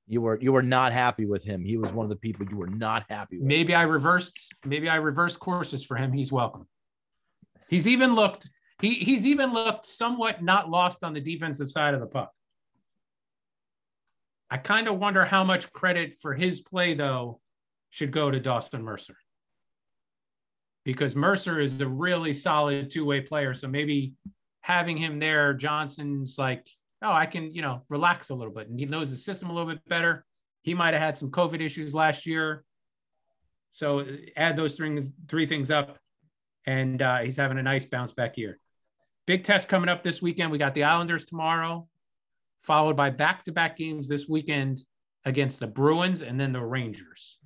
you were you were not happy with him. He was one of the people you were not happy with. maybe I reversed maybe I reversed courses for him. He's welcome. He's even looked he he's even looked somewhat not lost on the defensive side of the puck. I kind of wonder how much credit for his play though should go to Dawson Mercer. Because Mercer is a really solid two-way player, so maybe having him there Johansson's like, "Oh, I can, you know, relax a little bit." And he knows the system a little bit better. He might have had some COVID issues last year. So add those things, three things up, and uh, he's having a nice bounce back year. Big test coming up this weekend. We got the Islanders tomorrow, followed by back to back games this weekend against the Bruins and then the Rangers.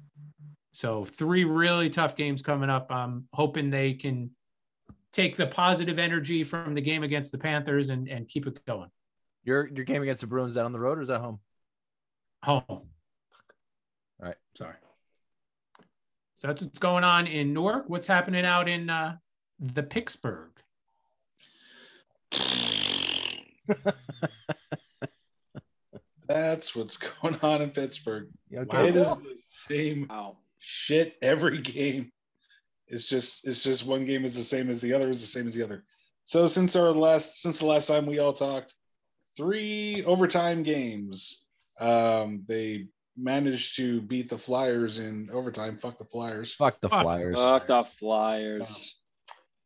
So, three really tough games coming up. I'm hoping they can take the positive energy from the game against the Panthers and, and keep it going. Your your game against the Bruins that on the road or is that home? Home. All right. Sorry. So that's what's going on in Newark. What's happening out in uh, the Pittsburgh? That's what's going on in Pittsburgh. Okay? It is the same Wow. shit every game. It's just it's just one game is the same as the other is the same as the other. So since our last since the last time we all talked, three overtime games. Um, they managed to beat the Flyers in overtime. Fuck the Flyers. Fuck the Flyers. Fuck the Flyers.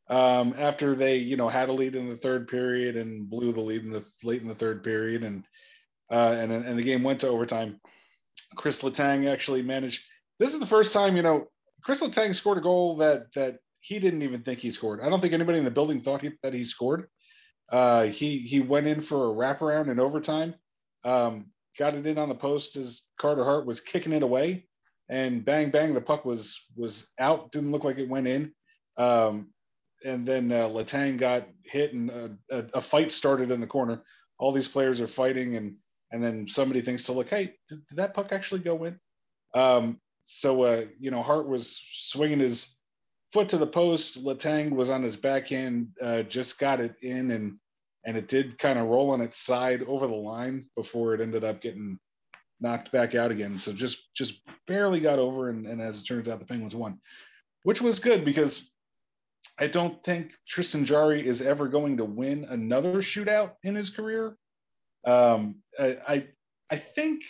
um, after they you know had a lead in the third period and blew the lead in the late in the third period and uh, and and the game went to overtime. Chris Letang actually managed. This is the first time you know Chris Letang scored a goal that that he didn't even think he scored. I don't think anybody in the building thought he, that he scored. Uh, he he went in for a wraparound in overtime, um, got it in on the post as Carter Hart was kicking it away, and bang bang the puck was was out. Didn't look like it went in. Um, and then uh, Letang got hit, and a, a, a fight started in the corner. All these players are fighting, and and then somebody thinks to look, hey, did, did that puck actually go in? Um, so uh, you know, Hart was swinging his foot to the post. Letang was on his backhand, uh, just got it in, and and it did kind of roll on its side over the line before it ended up getting knocked back out again. So just just barely got over, and, and as it turns out, the Penguins won, which was good because I don't think Tristan Jarry is ever going to win another shootout in his career. Um, I, I, I think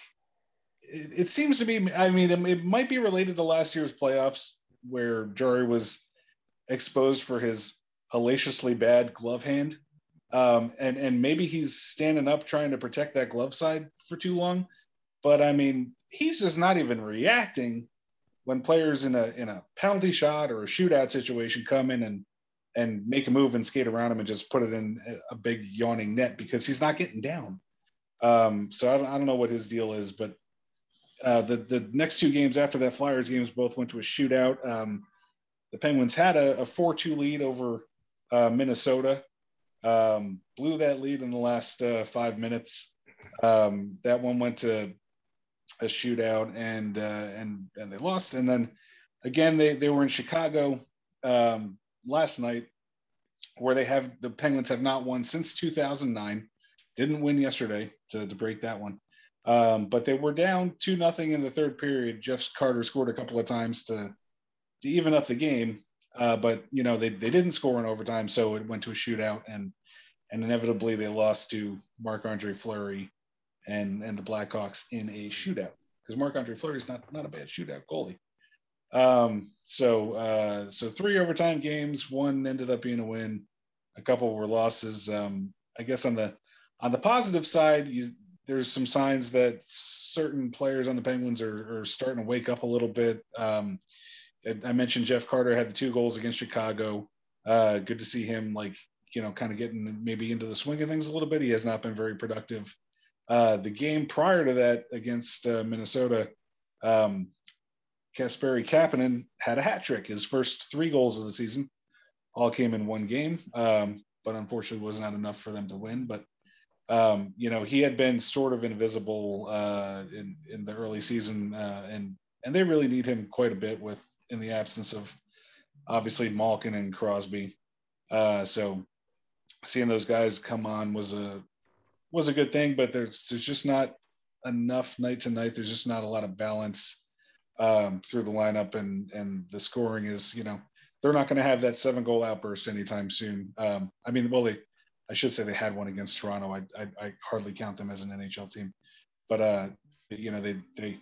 it, it seems to be. I mean, it, it might be related to last year's playoffs where Jarry was exposed for his hellaciously bad glove hand, um, and and maybe he's standing up trying to protect that glove side for too long. But I mean, he's just not even reacting when players in a in a penalty shot or a shootout situation come in and and make a move and skate around him and just put it in a big yawning net because he's not getting down. Um, so I don't, I don't know what his deal is, but uh, the the next two games after that Flyers games both went to a shootout. Um, the Penguins had a, a four-two lead over uh, Minnesota, um, blew that lead in the last uh, five minutes. Um, that one went to a shootout and uh, and and they lost. And then again, they they were in Chicago um, last night, where they have the Penguins have not won since 2009. Didn't win yesterday to, to break that one, um, but they were down two nothing in the third period. Jeff Carter scored a couple of times to to even up the game, uh, but you know they they didn't score in overtime, so it went to a shootout and and inevitably they lost to Marc Andre Fleury and and the Blackhawks in a shootout because Marc Andre Fleury is not not a bad shootout goalie. Um, so uh, so three overtime games, one ended up being a win, a couple were losses. Um, I guess on the on the positive side, you, there's some signs that certain players on the Penguins are, are starting to wake up a little bit. Um, I mentioned Jeff Carter had the two goals against Chicago. Uh, good to see him like you know kind of getting maybe into the swing of things a little bit. He has not been very productive Uh, the game prior to that against uh, Minnesota, um, Kasperi Kapanen had a hat trick. His first three goals of the season all came in one game, um, but unfortunately was not enough for them to win. But um, you know, he had been sort of invisible uh, in in the early season, uh, and and they really need him quite a bit with in the absence of obviously Malkin and Crosby. Uh, so seeing those guys come on was a was a good thing, but there's there's just not enough night to night. There's just not a lot of balance um, through the lineup, and and the scoring is you know they're not going to have that seven goal outburst anytime soon. Um, I mean, well they I should say they had one against Toronto. I, I, I hardly count them as an NHL team, but uh, you know they they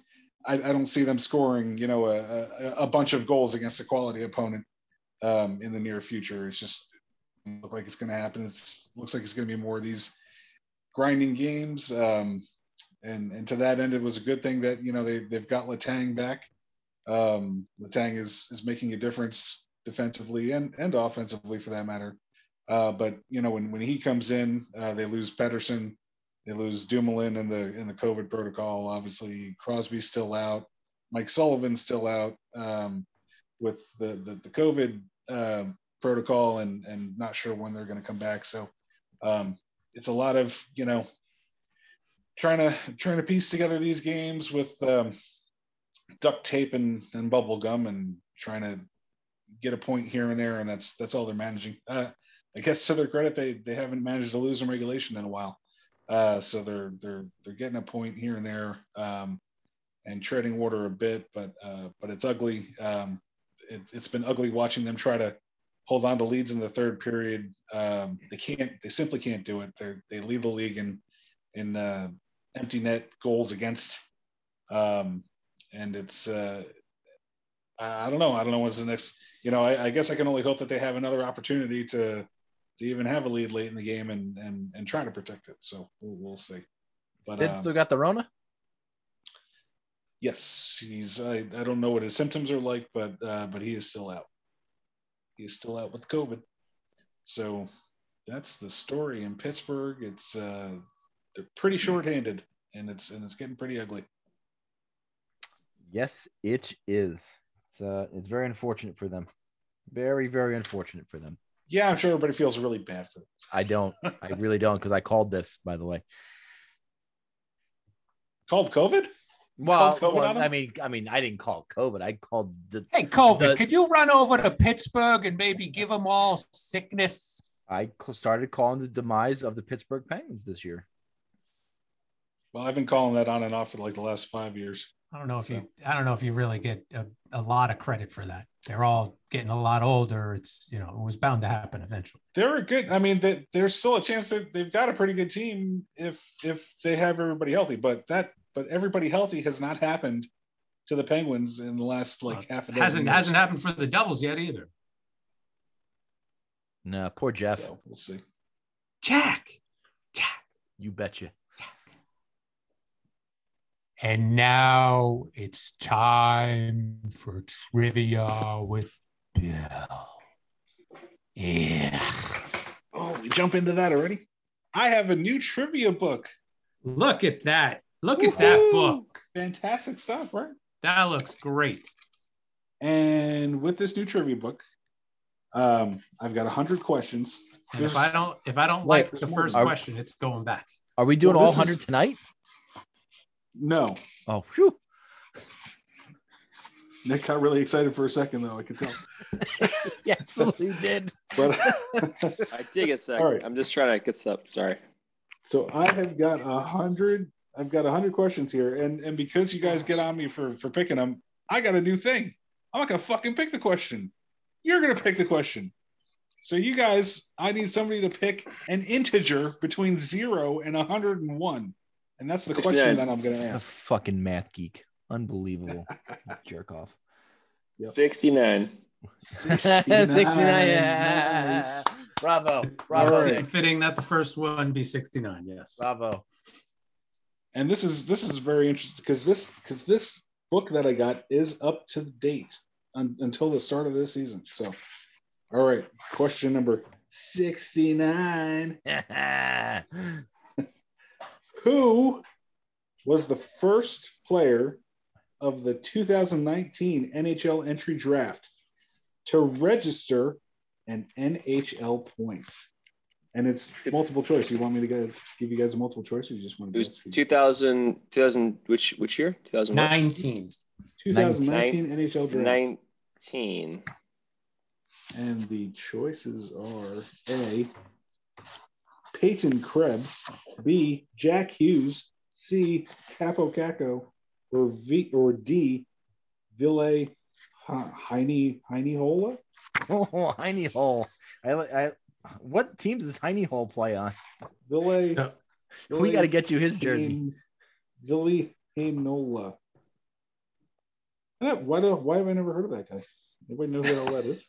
I, I don't see them scoring you know a, a, a bunch of goals against a quality opponent um, in the near future. It's just look like it's going to happen. It looks like it's going to be more of these grinding games. Um, and and to that end, it was a good thing that you know they they've got Letang back. Um, Letang is is making a difference defensively and and offensively for that matter. Uh, but you know when when he comes in, uh, they lose Pettersson, they lose Dumoulin in the in the COVID protocol. Obviously, Crosby's still out, Mike Sullivan's still out um, with the the, the COVID uh, protocol, and and not sure when they're going to come back. So um, it's a lot of you know trying to trying to piece together these games with um, duct tape and, and bubble gum and trying to get a point here and there and that's that's all they're managing uh, i guess to their credit they they haven't managed to lose in regulation in a while uh, so they're they're they're getting a point here and there um, and treading water a bit but uh, but it's ugly um, it, it's been ugly watching them try to hold on to leads in the third period um, they can't they simply can't do it they they lead the league in in uh, empty net goals against. Um, and it's, uh, I don't know. I don't know what's the next, you know, I, I, guess I can only hope that they have another opportunity to, to even have a lead late in the game and, and, and try to protect it. So we'll, we'll see. But Did um, still got the Rona? Yes. He's, I, I don't know what his symptoms are like, but, uh, but he is still out. He is still out with COVID. So that's the story in Pittsburgh. It's, uh, they're pretty short-handed, and it's and it's getting pretty ugly. Yes, it is. It's uh, it's very unfortunate for them. Very, very unfortunate for them. Yeah, I'm sure everybody feels really bad for them. I don't. I really don't because I called this, by the way. Called COVID? Well, COVID well I mean, I mean, I didn't call COVID. I called the. Hey, COVID! The, could you run over to Pittsburgh and maybe give them all sickness? I started calling the demise of the Pittsburgh Penguins this year. Well, I've been calling that on and off for like the last five years. I don't know if so. you I don't know if you really get a, a, lot of credit for that. They're all getting a lot older. It's you know it was bound to happen eventually. They're a good. I mean, they, there's still a chance that they've got a pretty good team if if they have everybody healthy. But that but everybody healthy has not happened to the Penguins in the last like uh, half a dozen. Hasn't years. hasn't happened for the Devils yet either. No, poor Jeff. So we'll see. Jack, Jack, you betcha. And now it's time for trivia with Bill. Yeah. Oh, we jump into that already? I have a new trivia book. Look at that. Look Woo-hoo! at that book. Fantastic stuff, right? That looks great. And with this new trivia book, um, I've got hundred questions. And if I don't if I don't like the first question, it's going back. Are we doing well, all hundred tonight? No. Oh, phew. Nick got really excited for a second, though. I could tell. yeah, absolutely did. But I dig it, sec. Right. I'm just trying to get stuff. Sorry. So I have got a hundred. I've got a hundred questions here, and and because you guys get on me for for picking them, I got a new thing. I'm not gonna fucking pick the question. You're gonna pick the question. So you guys, I need somebody to pick an integer between zero and 101. And that's the question that I'm going to ask. fucking math geek. Unbelievable. Jerk off. Yep. 69. 69. 69. Yeah. Bravo. Bravo. Right. Fitting that the first one be 69. Yes. Bravo. And this is this is very interesting because this because this book that I got is up to date un, until the start of this season. So, all right, question number 69. Who was the first player of the 2019 NHL entry draft to register an NHL point? And it's multiple choice. You want me to give you guys a multiple choice, or you just want It to was guess? 2000, 2000 which which year? 2019. 19. 2019 NHL draft. 19. And the choices are A. Peyton Krebs, B. Jack Hughes, C. Kaapo Kakko, or V or D. Ville Heine Heinola. Oh, Heine Hole. I, I, what teams does Heine Hole play on? Ville. No. We got to get you his jersey. Ville Heinola. Eh, why do why have I never heard of that guy? Anybody know who the that is?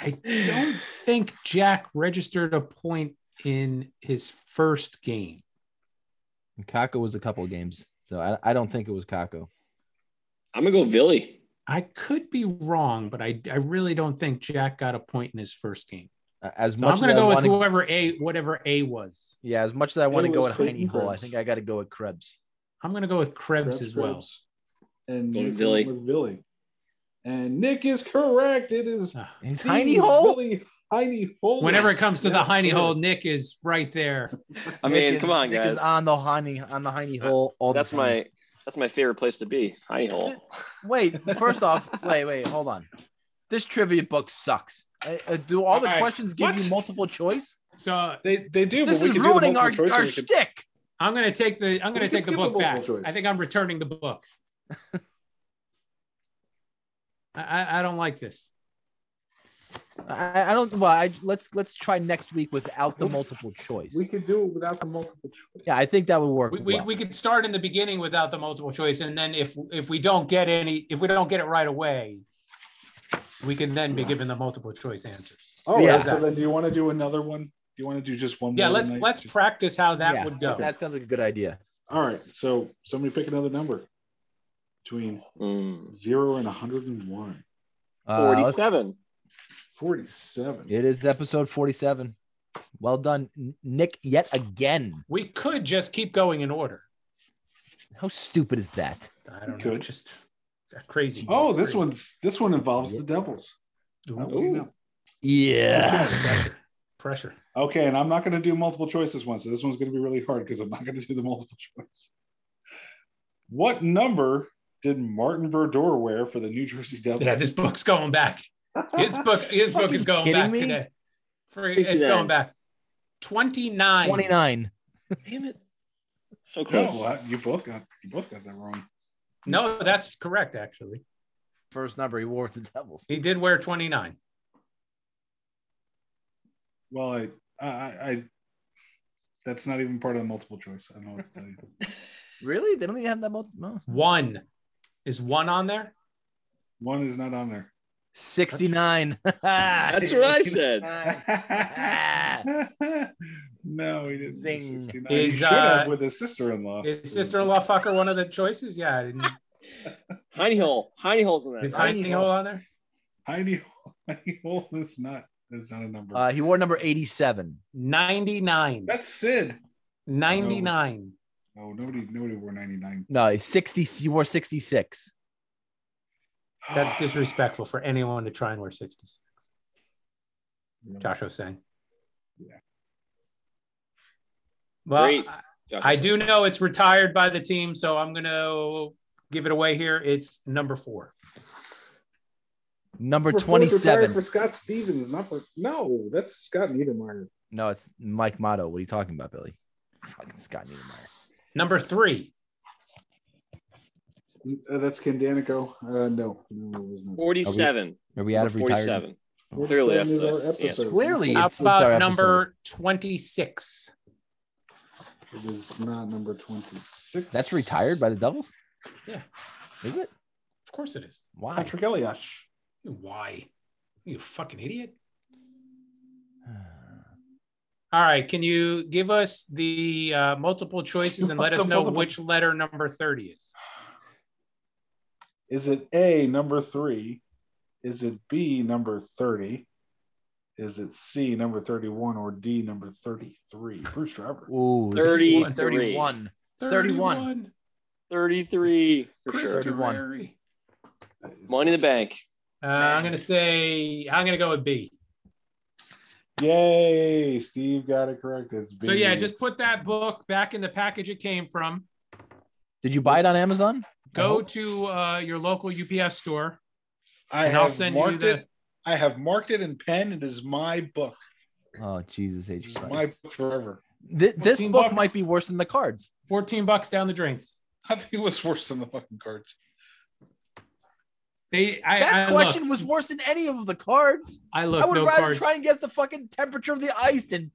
I don't think Jack registered a point in his first game. Kakko was a couple of games, so I, I don't think it was Kakko. I'm gonna go Billy. I could be wrong, but I, I really don't think Jack got a point in his first game. As So I'm going as to I go with wanna- whoever A, whatever A was. Yeah, as much as I want to go was at Heine Peyton Hole, I think I got to go with Krebs. I'm going to go with Krebs, Krebs, as well. Krebs. And Going Nick Ville. went with Billy. And Nick is correct. It is Ah. It's Heine Hole. Billy Heine Hole. Whenever it comes to the Yes, Heine sir. hole, Nick is right there. I mean, is- come on, Nick guys. is on the Heine on the Heine Hole all That's the time. my that's my favorite place to be. Heine hole. Wait, first off, wait, wait, hold on. This trivia book sucks. Uh, do all the All right. questions give What? you multiple choice? So They they do, This but we is can do ruining our, our or could- shtick. I'm going to take the I'm gonna take the skip the book back. choice. I think I'm returning the book. I, I I don't like this. I, I don't. Well, I, let's let's try next week without the multiple choice. We could do it without the multiple choice. Yeah, I think that would work. We, we, well. we could start in the beginning without the multiple choice, and then if if we don't get any, if we don't get it right away, we can then be given the multiple choice answers. Oh, Yeah. yeah. So then, do you want to do another one? Do you want to do just one? Yeah, more let's tonight? let's Just- practice how that Yeah, would go. That sounds like a good idea. All right. So somebody pick another number between Mm, zero and 101. Uh, let's- 47. 47. it is episode forty-seven. Well done, Nick. Yet again. We could just keep going in order. How stupid is that? I don't know, Could. just crazy. Oh, this Crazy. one's this one involves the Devils. How Ooh, know? Yeah. pressure. Pressure. Okay, and I'm not going to do multiple choices this one, so this one's going to be really hard because I'm not going to do the multiple choice. What number did Martin Brodeur wear for the New Jersey Devils? Yeah, this book's going back. His book, his book is going back me? today. For, it's going back. 29. Twenty-nine. Damn it. So No, close. uh, you both got you both got that wrong. No, that's correct, actually. First number he wore the Devils. He did wear 29. Well, I, I, I, that's not even part of the multiple choice. I don't know what to tell you. Really? They don't even have that much. No. One. Is one on there? One is not on there. Sixty-nine. That's what I said. no, he didn't. Zing. 69. He Is, should have uh, with his sister-in-law. Is sister-in-law fucker one of the choices? Yeah. I didn't, Heine hole. Heine hole's in that. is right? Heine Hole on there? Heidi, Heidi Hole is not. Is not a number. Uh, he wore number eighty-seven. 99. That's Sid. 99. No, nobody, nobody wore ninety nine. No, he's sixty. He wore sixty-six. That's disrespectful for anyone to try and wear 66. Josh was saying. Yeah. Well, Great. I- Josh I was do know it's retired by the team, so I'm going to give it away here. It's number four. Number Number four is retired twenty-seven. for Scott Stevens, not for no. That's Scott Niedermayer. No, it's Mike Motto. What are you talking about, Billy? Fucking Scott Niedermayer. Number three. Uh, that's Ken Daneyko. Uh, no, no, it was not. 47. Are we out of retired? 47. 47 Clearly, that's is our episode. answer. Clearly, How It's- it's about episode. number 26? It is not number twenty six. That's retired by the Devils. Yeah. Is it? Of course it is. Why? Patrik Elias. Why? You fucking idiot. All right. Can you give us the uh, multiple choices and let us know which letter number 30 is? Is it A number three? Is it B number thirty? Is it C, number 31, or D, number 33? Bruce Driver. Ooh, this is 33. 31. 31. 33 for Chris sure. 31. Money in the bank. Uh, I'm gonna say I'm gonna go with B. Yay! Steve got it correct. It's B. So yeah, just put that book back in the package it came from. Did you buy it on Amazon? Go to uh, your local UPS store. I and I'll have send you marked the- it. I have marked it in pen. It is my book. Oh Jesus H. It's my book forever. Th- this book bucks. might be worse than the cards. 14 bucks down the drains. I think it was worse than the fucking cards. They I, That I question looked. was worse than any of the cards. I I would no rather cards. try and guess the fucking temperature of the ice than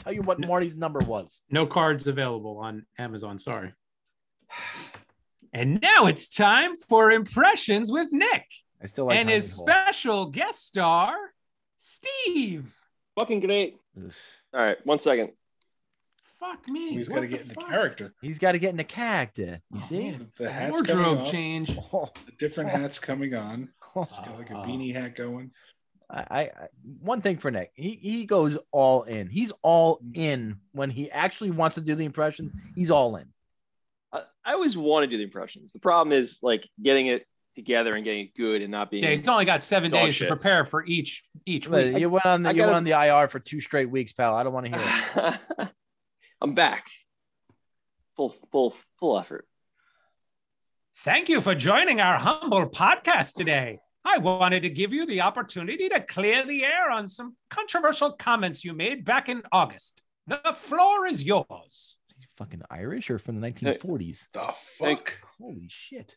tell you what Marty's number was. No cards available on Amazon. Sorry. And now it's time for impressions with Nick I still like and his Hole. special guest star, Steve. Fucking great. Ugh. All right, one second. Fuck me. He's What got to get in the character. He's got to get in the character. You oh, see? Yeah. The hat's coming Wardrobe change. Oh, The different hats coming on. oh. He's got like a beanie hat going. I, I I- one thing for Nick, he he goes all in. He's all mm. in when he actually wants to do the impressions. He's all in. I, I always want to do the impressions. The problem is like getting it together and getting it good and not being. Yeah, he's only got seven days shit. to prepare for each each But week. You went on the I you gotta- went on the IR for two straight weeks, pal. I don't want to hear it. I'm back. Full, full, full effort. Thank you for joining our humble podcast today. I wanted to give you the opportunity to clear the air on some controversial comments you made back in August. The floor is yours. Fucking Irish or from the 1940s? The Thank- fuck? Holy shit!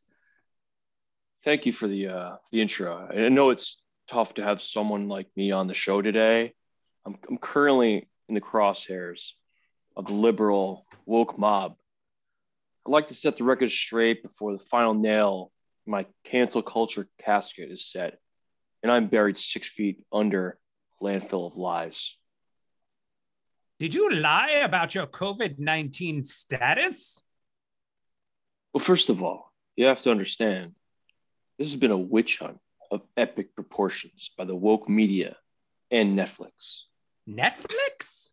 Thank you for the uh the intro. I know it's tough to have someone like me on the show today. I'm I'm currently in the crosshairs of the liberal woke mob. I'd like to set the record straight before the final nail in my cancel culture casket is set, and I'm buried six feet under landfill of lies. Did you lie about your COVID 19 status? Well, first of all, you have to understand this has been a witch hunt of epic proportions by the woke media and Netflix. Netflix?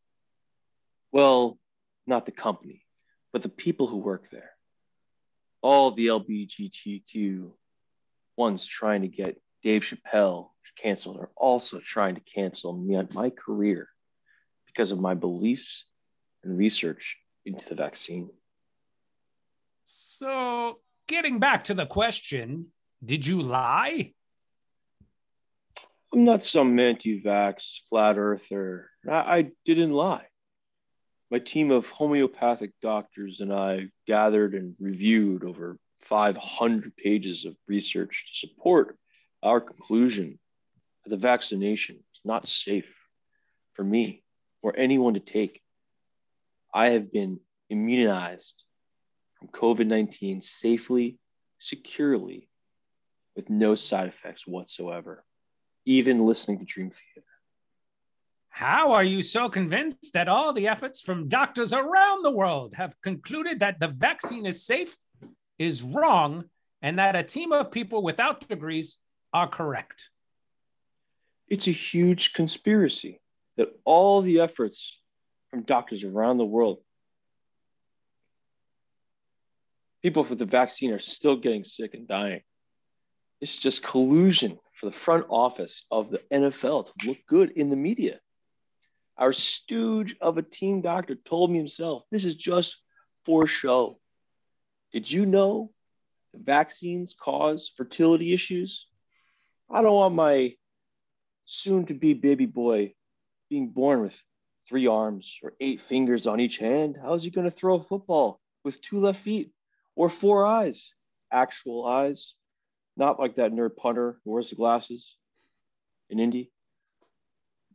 Well, not the company, but the people who work there. All the LBGTQ ones trying to get Dave Chappelle canceled are also trying to cancel me my career because of my beliefs and research into the vaccine. So, getting back to the question, did you lie? I'm not some anti-vax flat earther. I, I didn't lie. My team of homeopathic doctors and I gathered and reviewed over 500 pages of research to support our conclusion that the vaccination is not safe for me or anyone to take. I have been immunized from COVID 19 safely, securely, with no side effects whatsoever even listening to Dream Theater. How are you so convinced that all the efforts from doctors around the world have concluded that the vaccine is safe, is wrong, and that a team of people without degrees are correct? It's a huge conspiracy that all the efforts from doctors around the world, people with the vaccine are still getting sick and dying. It's just collusion for the front office of the NFL to look good in the media. Our stooge of a team doctor told me himself, this is just for show. Did you know vaccines cause fertility issues? I don't want my soon to be baby boy being born with three arms or eight fingers on each hand. How's he going to throw a football with two left feet or four eyes? Actual eyes, not like that nerd punter who wears the glasses in Indy.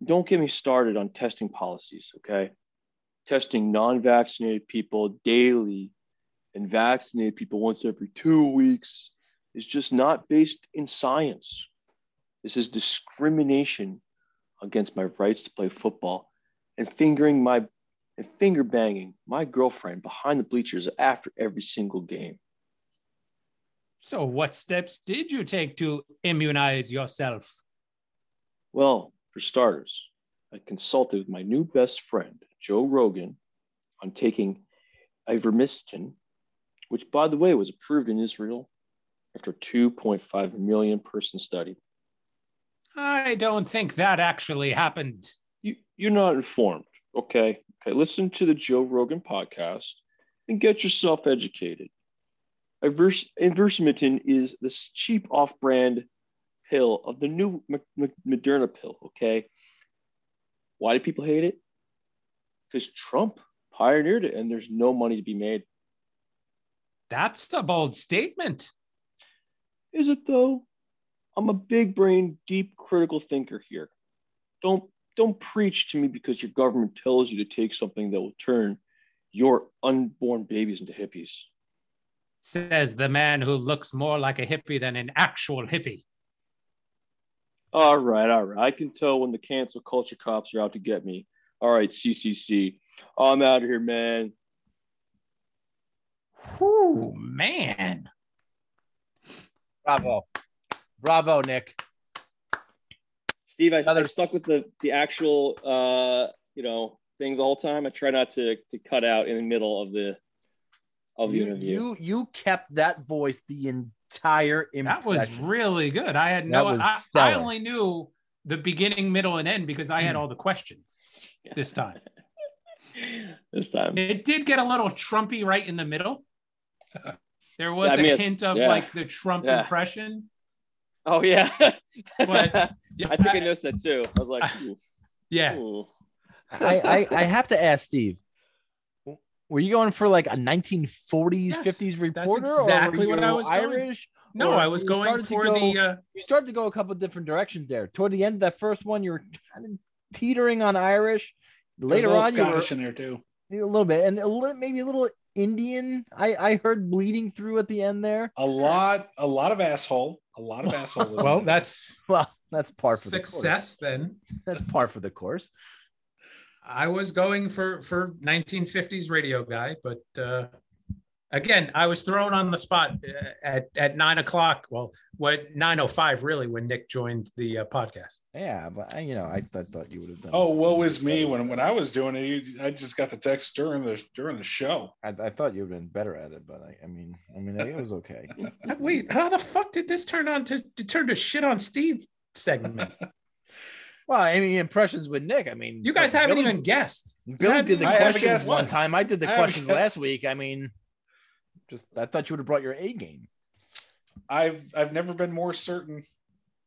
Don't get me started on testing policies, okay? Testing non vaccinated people daily and vaccinated people once every two weeks is just not based in science. This is discrimination against my rights to play football and fingering my and finger banging my girlfriend behind the bleachers after every single game. So, what steps did you take to immunize yourself? Well, For starters, I consulted with my new best friend, Joe Rogan, on taking ivermectin, which, by the way, was approved in Israel after a 2.5 million person study. I don't think that actually happened. You, you're not informed, okay? Okay, listen to the Joe Rogan podcast and get yourself educated. Ivers- Ivermectin is this cheap off-brand pill of the new Moderna pill, okay? Why do people hate it? Because Trump pioneered it and there's no money to be made. That's a bold statement. Is it though? I'm a big brain, deep critical thinker here. Don't don't preach to me because your government tells you to take something that will turn your unborn babies into hippies. Says the man who looks more like a hippie than an actual hippie. All right, all right. I can tell when the cancel culture cops are out to get me. All right, CCC. I'm out of here, man. Whew, man. Bravo. Bravo, Nick. Steve, I, I stuck with the the actual uh, you know, thing the whole time. I try not to to cut out in the middle of the of the You, interview. you you kept that voice the entire impression. That was really good. I had That no, was I, I only knew the beginning, middle, and end because I had all the questions this time. this time. It did get a little Trumpy right in the middle. There was I mean, a hint of yeah. like the Trump Yeah. impression. Oh yeah. But- Yeah, I think I noticed that too. I was like, ooh, yeah. ooh. I, I I have to ask Steve. Were you going for like a 1940s, Yes, 50s reporter? that's exactly or were what I you was going. Irish? No, or I was going to for go- the. Uh, You started to go a couple different directions there. Toward the end of that first one, you were kind of teetering on Irish. There's a Later little on, you were Scottish in there too. a little bit, and a little, maybe a little Indian. I I heard bleeding through at the end there. A lot, a lot of asshole. A lot of asshole. was in well, that's Well, that's par for success. Then The course. That's par for the course. I was going for for 1950s radio guy, but uh, again, I was thrown on the spot uh, at at nine o'clock. Well, what 9:05 really when Nick joined the uh, podcast. Yeah, but I, you know, I, I thought you would have done. Oh, woe is me. When when I was doing it, I just got the text during the during the show. I, I thought you'd been better at it, but I, I mean, I mean, it was okay. Wait, how the fuck did this turn on to, to turn to shit on Steve segment? Well, any impressions with Nick. I mean, You guys haven't even guessed. Billy did the I have questions one time. I did the I questions last week. I mean, just I thought you would have brought your A game. I've I've never been more certain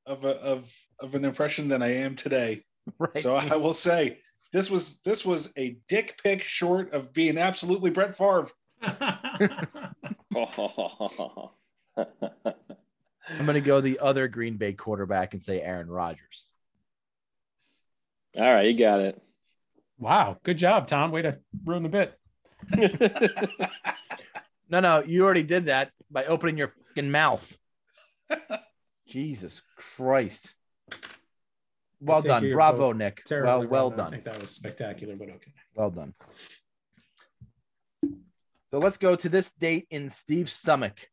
of a of of an impression than I am today. Right. So I will say this was this was a dick pic short of being absolutely Brett Favre. I'm going to go the other Green Bay quarterback and say Aaron Rodgers. All right, you got it. wow, good job, Tom. Way to ruin the bit. No, no, you already did that by opening your fucking mouth. Jesus Christ. Well done. Bravo, Nick. Well, well wrong. I done. think that was spectacular, but okay. Well done. So let's go to this date in Steve's stomach.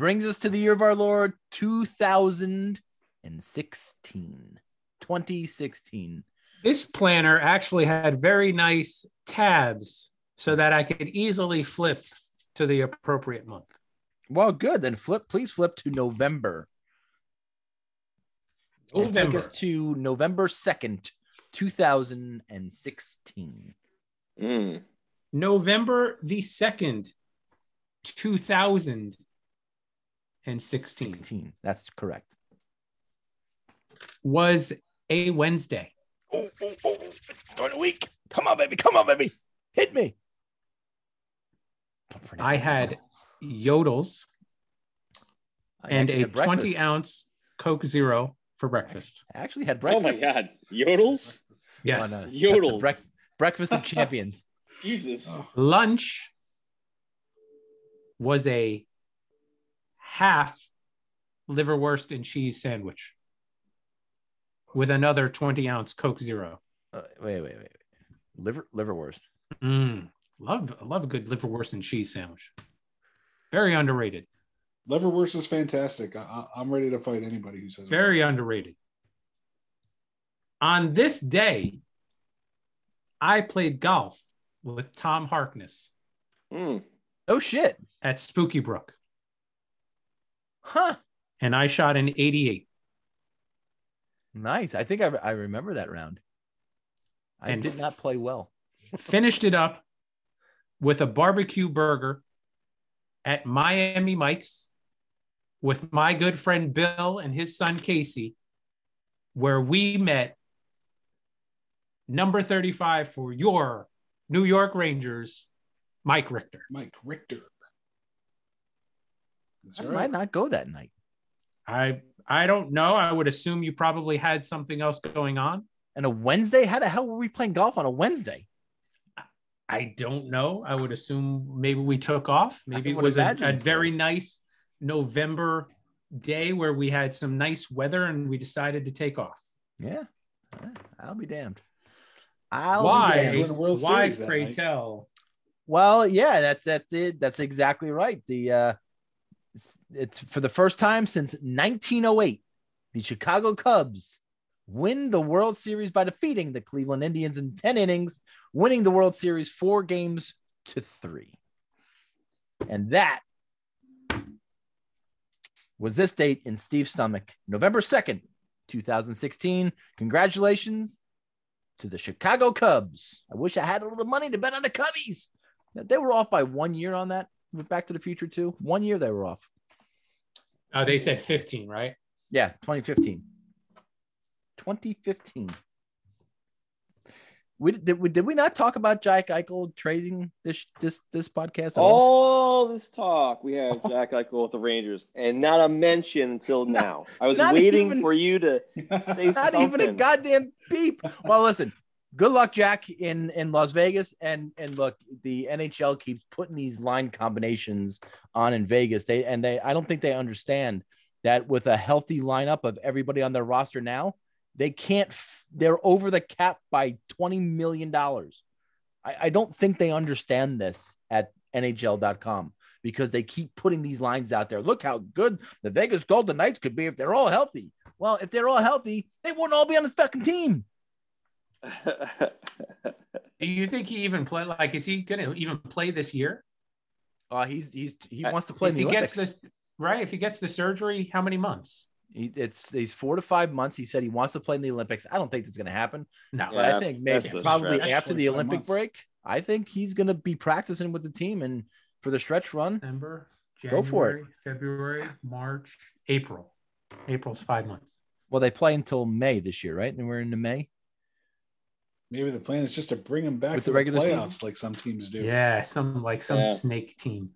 Brings us to the year of our Lord 2016. 2016. This planner actually had very nice tabs so that I could easily flip to the appropriate month. Well, good. Then flip, please flip to November. And Take November. us to November 2nd, 2016. Mm. November the 2nd, 2016 16. That's correct. was a Wednesday. Oh, oh, oh, during the week. Come on, baby. Come on, baby. Hit me. I had yodels I and a 20 ounce Coke Zero for breakfast. I actually had breakfast. Oh my God, yodels! Yes. Why uh, not? Yodels. brec- breakfast of champions. Jesus. Lunch was a half liverwurst and cheese sandwich with another 20 ounce Coke Zero. Uh, wait, wait, wait. Liver, liverwurst. Mm, love love a good liverwurst and cheese sandwich. Very underrated. Liverwurst is fantastic. I, I- I'm ready to fight anybody who says it. Very underrated. On this day, I played golf with Tom Harkness Hmm. Oh shit. at Spooky Brook, Huh. and I shot an 88. Nice. I think I, I remember that round. I And did not play well. Finished it up with a barbecue burger at Miami Mike's with my good friend Bill and his son Casey, where we met number 35 for your New York Rangers, Mike Richter. Mike Richter. That's I right. might not go that night. I I don't know. I would assume you probably had something else going on. And a Wednesday? How the hell were we playing golf on a Wednesday? I don't know. I would assume maybe we took off. Maybe it was a, imagine a so. very nice November day where we had some nice weather and we decided to take off. Yeah. I'll be damned. I'll Why? be damned. World Why, Series pray night. tell? Well, yeah, that's that's it. That's exactly right. The uh it's, for the first time since 1908, the Chicago Cubs win the World Series by defeating the Cleveland Indians in 10 innings, winning the World Series 4 games to 3. And that was this date in Steve's stomach, November 2nd, 2016. Congratulations to the Chicago Cubs. I wish I had a little money to bet on the Cubbies. They were off by one year on that. Back to the Future too. One year they were off. Oh, they said 15, right? Yeah, 2015. 2015. We did, we did we not talk about Jack Eichel trading this this this podcast? at all? All this talk we have oh. Jack Eichel with the Rangers, and not a mention until now. I was waiting even- for you to say something. Not something. even a goddamn beep. Well, listen. Good luck, Jack, in in Las Vegas, and and look, the NHL keeps putting these line combinations on in Vegas. They and they, I don't think they understand that with a healthy lineup of everybody on their roster now, they can't. They're over the cap by twenty million dollars. I, I don't think they understand this at NHL.com because they keep putting these lines out there. Look how good the Vegas Golden Knights could be if they're all healthy. Well, if they're all healthy, they wouldn't all be on the fucking team. Do you think he even play? Like, is he going to even play this year? Uh, he's he's he wants to play if in the he Olympics. gets this right. If he gets the surgery, how many months? He, it's he's four to five months. He said he wants to play in the Olympics. I don't think that's going to happen, No. but I think maybe probably stretch. after the Olympic months. break, I think he's going to be practicing with the team and for the stretch run. December, Go for it. January, February, March, April. April's five months. Well, they play until May this year, right? And we're into May. Maybe the plan is just to bring him back With for the the, regular playoffs season? like some teams do. Yeah, some like some Yeah. snake team.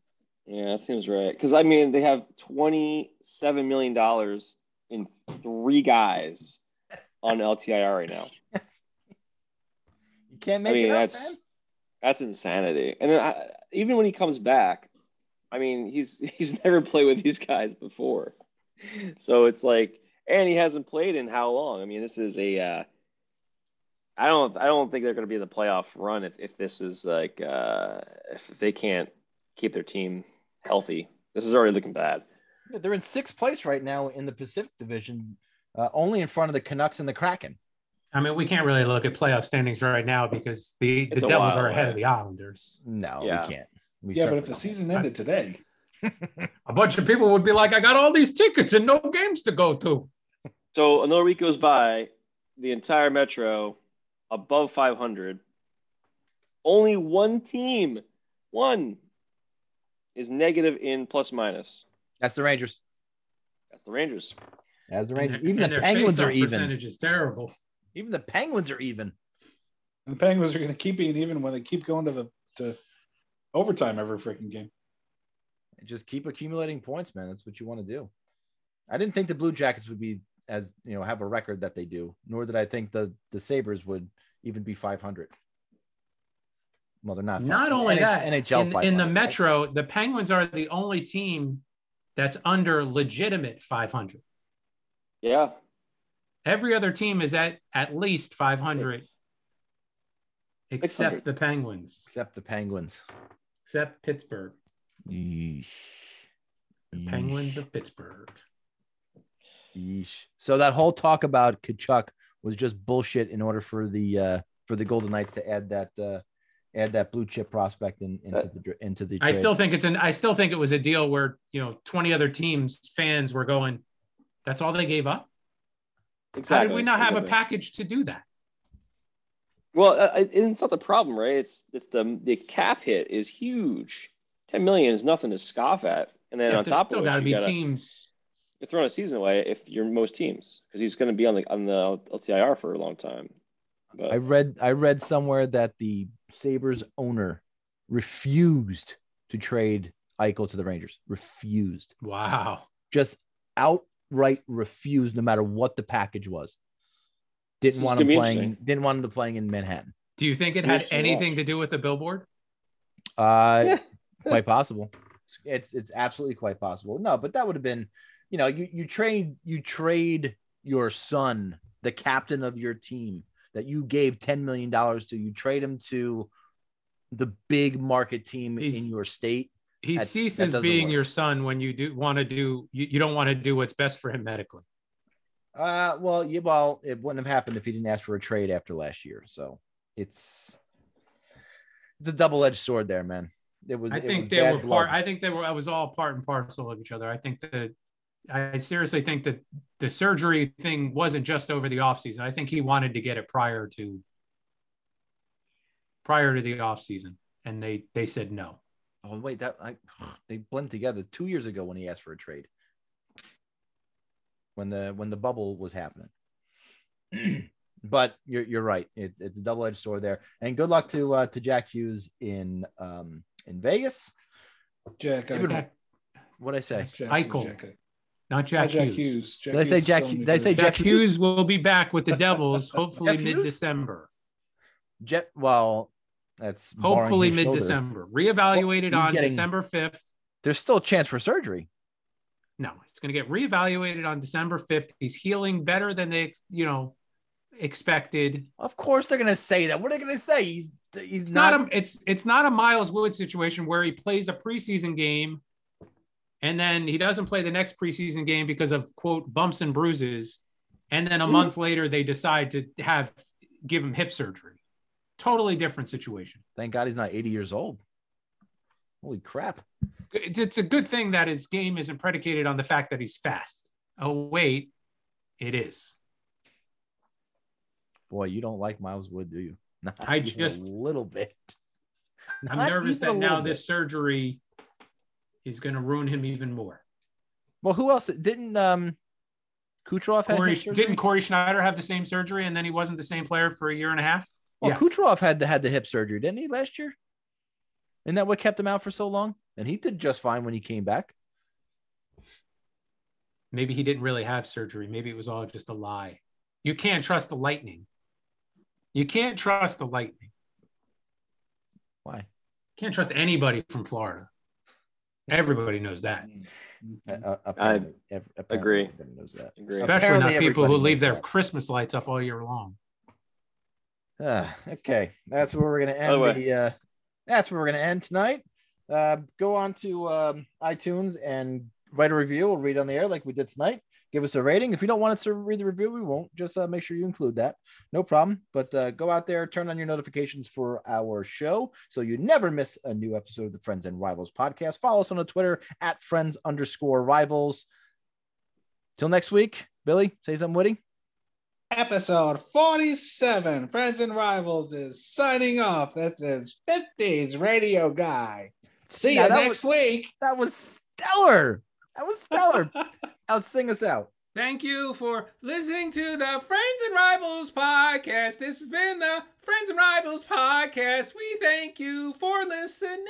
yeah, that seems right. Because I mean, they have twenty-seven million dollars in three guys on LTIR right now. You can't I make mean, it up, that's man. that's insanity. And then I, even when he comes back, I mean, he's he's never played with these guys before, so it's like, and he hasn't played in how long? I mean, this is a. Uh, I don't. I don't think they're going to be in the playoff run if, if this is like uh, if they can't keep their team healthy. This is already looking bad. Yeah, They're in sixth place right now in the Pacific Division, uh, only in front of the Canucks and the Kraken. I mean, we can't really look at playoff standings right now because the, the Devils while are ahead away. of the Islanders. No, Yeah. we can't. We Yeah, but if the don't. season ended today, A bunch of people would be like, I got all these tickets and no games to go to. So another week goes by, the entire Metro above 500. Only one team, one, is negative in plus minus. that's the Rangers. That's the Rangers. As the Rangers, their- even and the their Penguins are even. Percentage is terrible. Even the Penguins are even. and the Penguins are going to keep being even when they keep going to the to overtime every freaking game. Just keep accumulating points, man. That's what you want to do. I didn't think the Blue Jackets would be as you know have a record that they do, nor did I think the the Sabres would even be 500. Well, they're not. Not only NH- that, NHL in, in 500, the right? Metro, the Penguins are the only team that's under legitimate 500. Yeah. Every other team is at at least 500. It's- except 600. the Penguins, Except the Penguins. except Pittsburgh, Yeesh. the Penguins of Pittsburgh. Yeesh. So that whole talk about Tkachuk was just bullshit in order for the uh for the Golden Knights to add that uh add that blue chip prospect in, into the into the I trade. still think it's an. I still think it was a deal where you know twenty other teams fans were going. That's all they gave up. Exactly. How did we not have a package to do that? Well, uh, it's not the problem, right? It's it's the the cap hit is huge. Ten million is nothing to scoff at, and then Yeah, on top still of it, still got to you be gotta, teams. You're throwing a season away if you're most teams because he's going to be on the on the LTIR for a long time. But I read I read somewhere that the Sabres owner refused to trade Eichel to the Rangers. Refused. Wow. Just outright refused no matter what the package was. Didn't This want gonna him playing didn't want him to playing in Manhattan. Do you think it had anything watch. to do with the billboard? Uh quite possible. It's it's absolutely quite possible. No, but that would have been, you know, you you trade you trade your son, the captain of your team that you gave 10 million dollars to, you trade him to the big market team He's- in your state. He That- that ceases doesn't being work. your son when you do want to do. You, you don't want to do what's best for him medically. Uh well, yeah, well, it wouldn't have happened if he didn't ask for a trade after last year. So it's it's a double-edged sword there, man. It was I think was they were blood. part. I think they were. I was all part and parcel of each other. I think that. I seriously think that the surgery thing wasn't just over the offseason. I think he wanted to get it prior to prior to the offseason. And they they said no. Oh wait, that I they blend together two years ago when he asked for a trade. When the when the bubble was happening. but you're you're right. It, it's a double edged sword there. And good luck to uh, to Jack Hughes in um in Vegas. Jack, It would- Eichel. What I say? Jack, Eichel. Jack, Eichel. Not Jack, Not Jack Hughes. Hughes. Jack Did I say Hughes Jack- is did I say Jack, Jack Hughes? Hughes? will be back with the Devils hopefully mid December. Jet. Well, that's Hopefully mid-December. Reevaluated Well, on getting- December 5th. There's still a chance for surgery. No, it's going to get reevaluated on December 5th. He's healing better than they, you know, expected. Of course, they're gonna say that. What are they gonna say? He's he's It's not. not, a it's it's not a Miles Wood situation where he plays a preseason game and then he doesn't play the next preseason game because of quote bumps and bruises and then a hmm. month later they decide to have give him hip surgery. Totally different situation. Thank God he's not 80 years old. Holy crap! It's, a good thing that his game isn't predicated on the fact that he's fast. Oh wait, it is. Boy, you don't like Miles Wood, do you? Not I just- a little bit. I'm nervous that now bit. this surgery is going to ruin him even more. Well, who else didn't um Kucherov Cory, didn't Cory Schneider have the same surgery and then he wasn't the same player for a year and a half? Well, yeah. Kucherov had the, had the hip surgery, didn't he, last year? Isn't that what kept him out for so long? And he did just fine when he came back. Maybe he didn't really have surgery. Maybe it was all just a lie. You can't trust the Lightning. You can't trust the Lightning. Why? Can't trust anybody from Florida. Everybody knows that. Uh, uh, apparently, agree. everybody knows that. Agree. Especially Apparently not people who leave their that. Christmas lights up all year long. Ah, okay, that's where we're gonna end way- the. Uh, that's where we're gonna end tonight. Uh, go on to um, iTunes and write a review. We'll read on the air like we did tonight. Give us a rating. If you don't want us to read the review, we won't. Just uh, make sure you include that. No problem. But uh, go out there, turn on your notifications for our show so you never miss a new episode of the Friends and Rivals podcast. Follow us on the Twitter at friends underscore rivals. Till next week, Billy, say something witty. Episode 47, Friends and Rivals, is signing off. That's his 50s radio guy. See Yeah, you next week. That was stellar. That was stellar. Now sing us out. Thank you for listening to the Friends and Rivals podcast. This has been the Friends and Rivals podcast. We thank you for listening.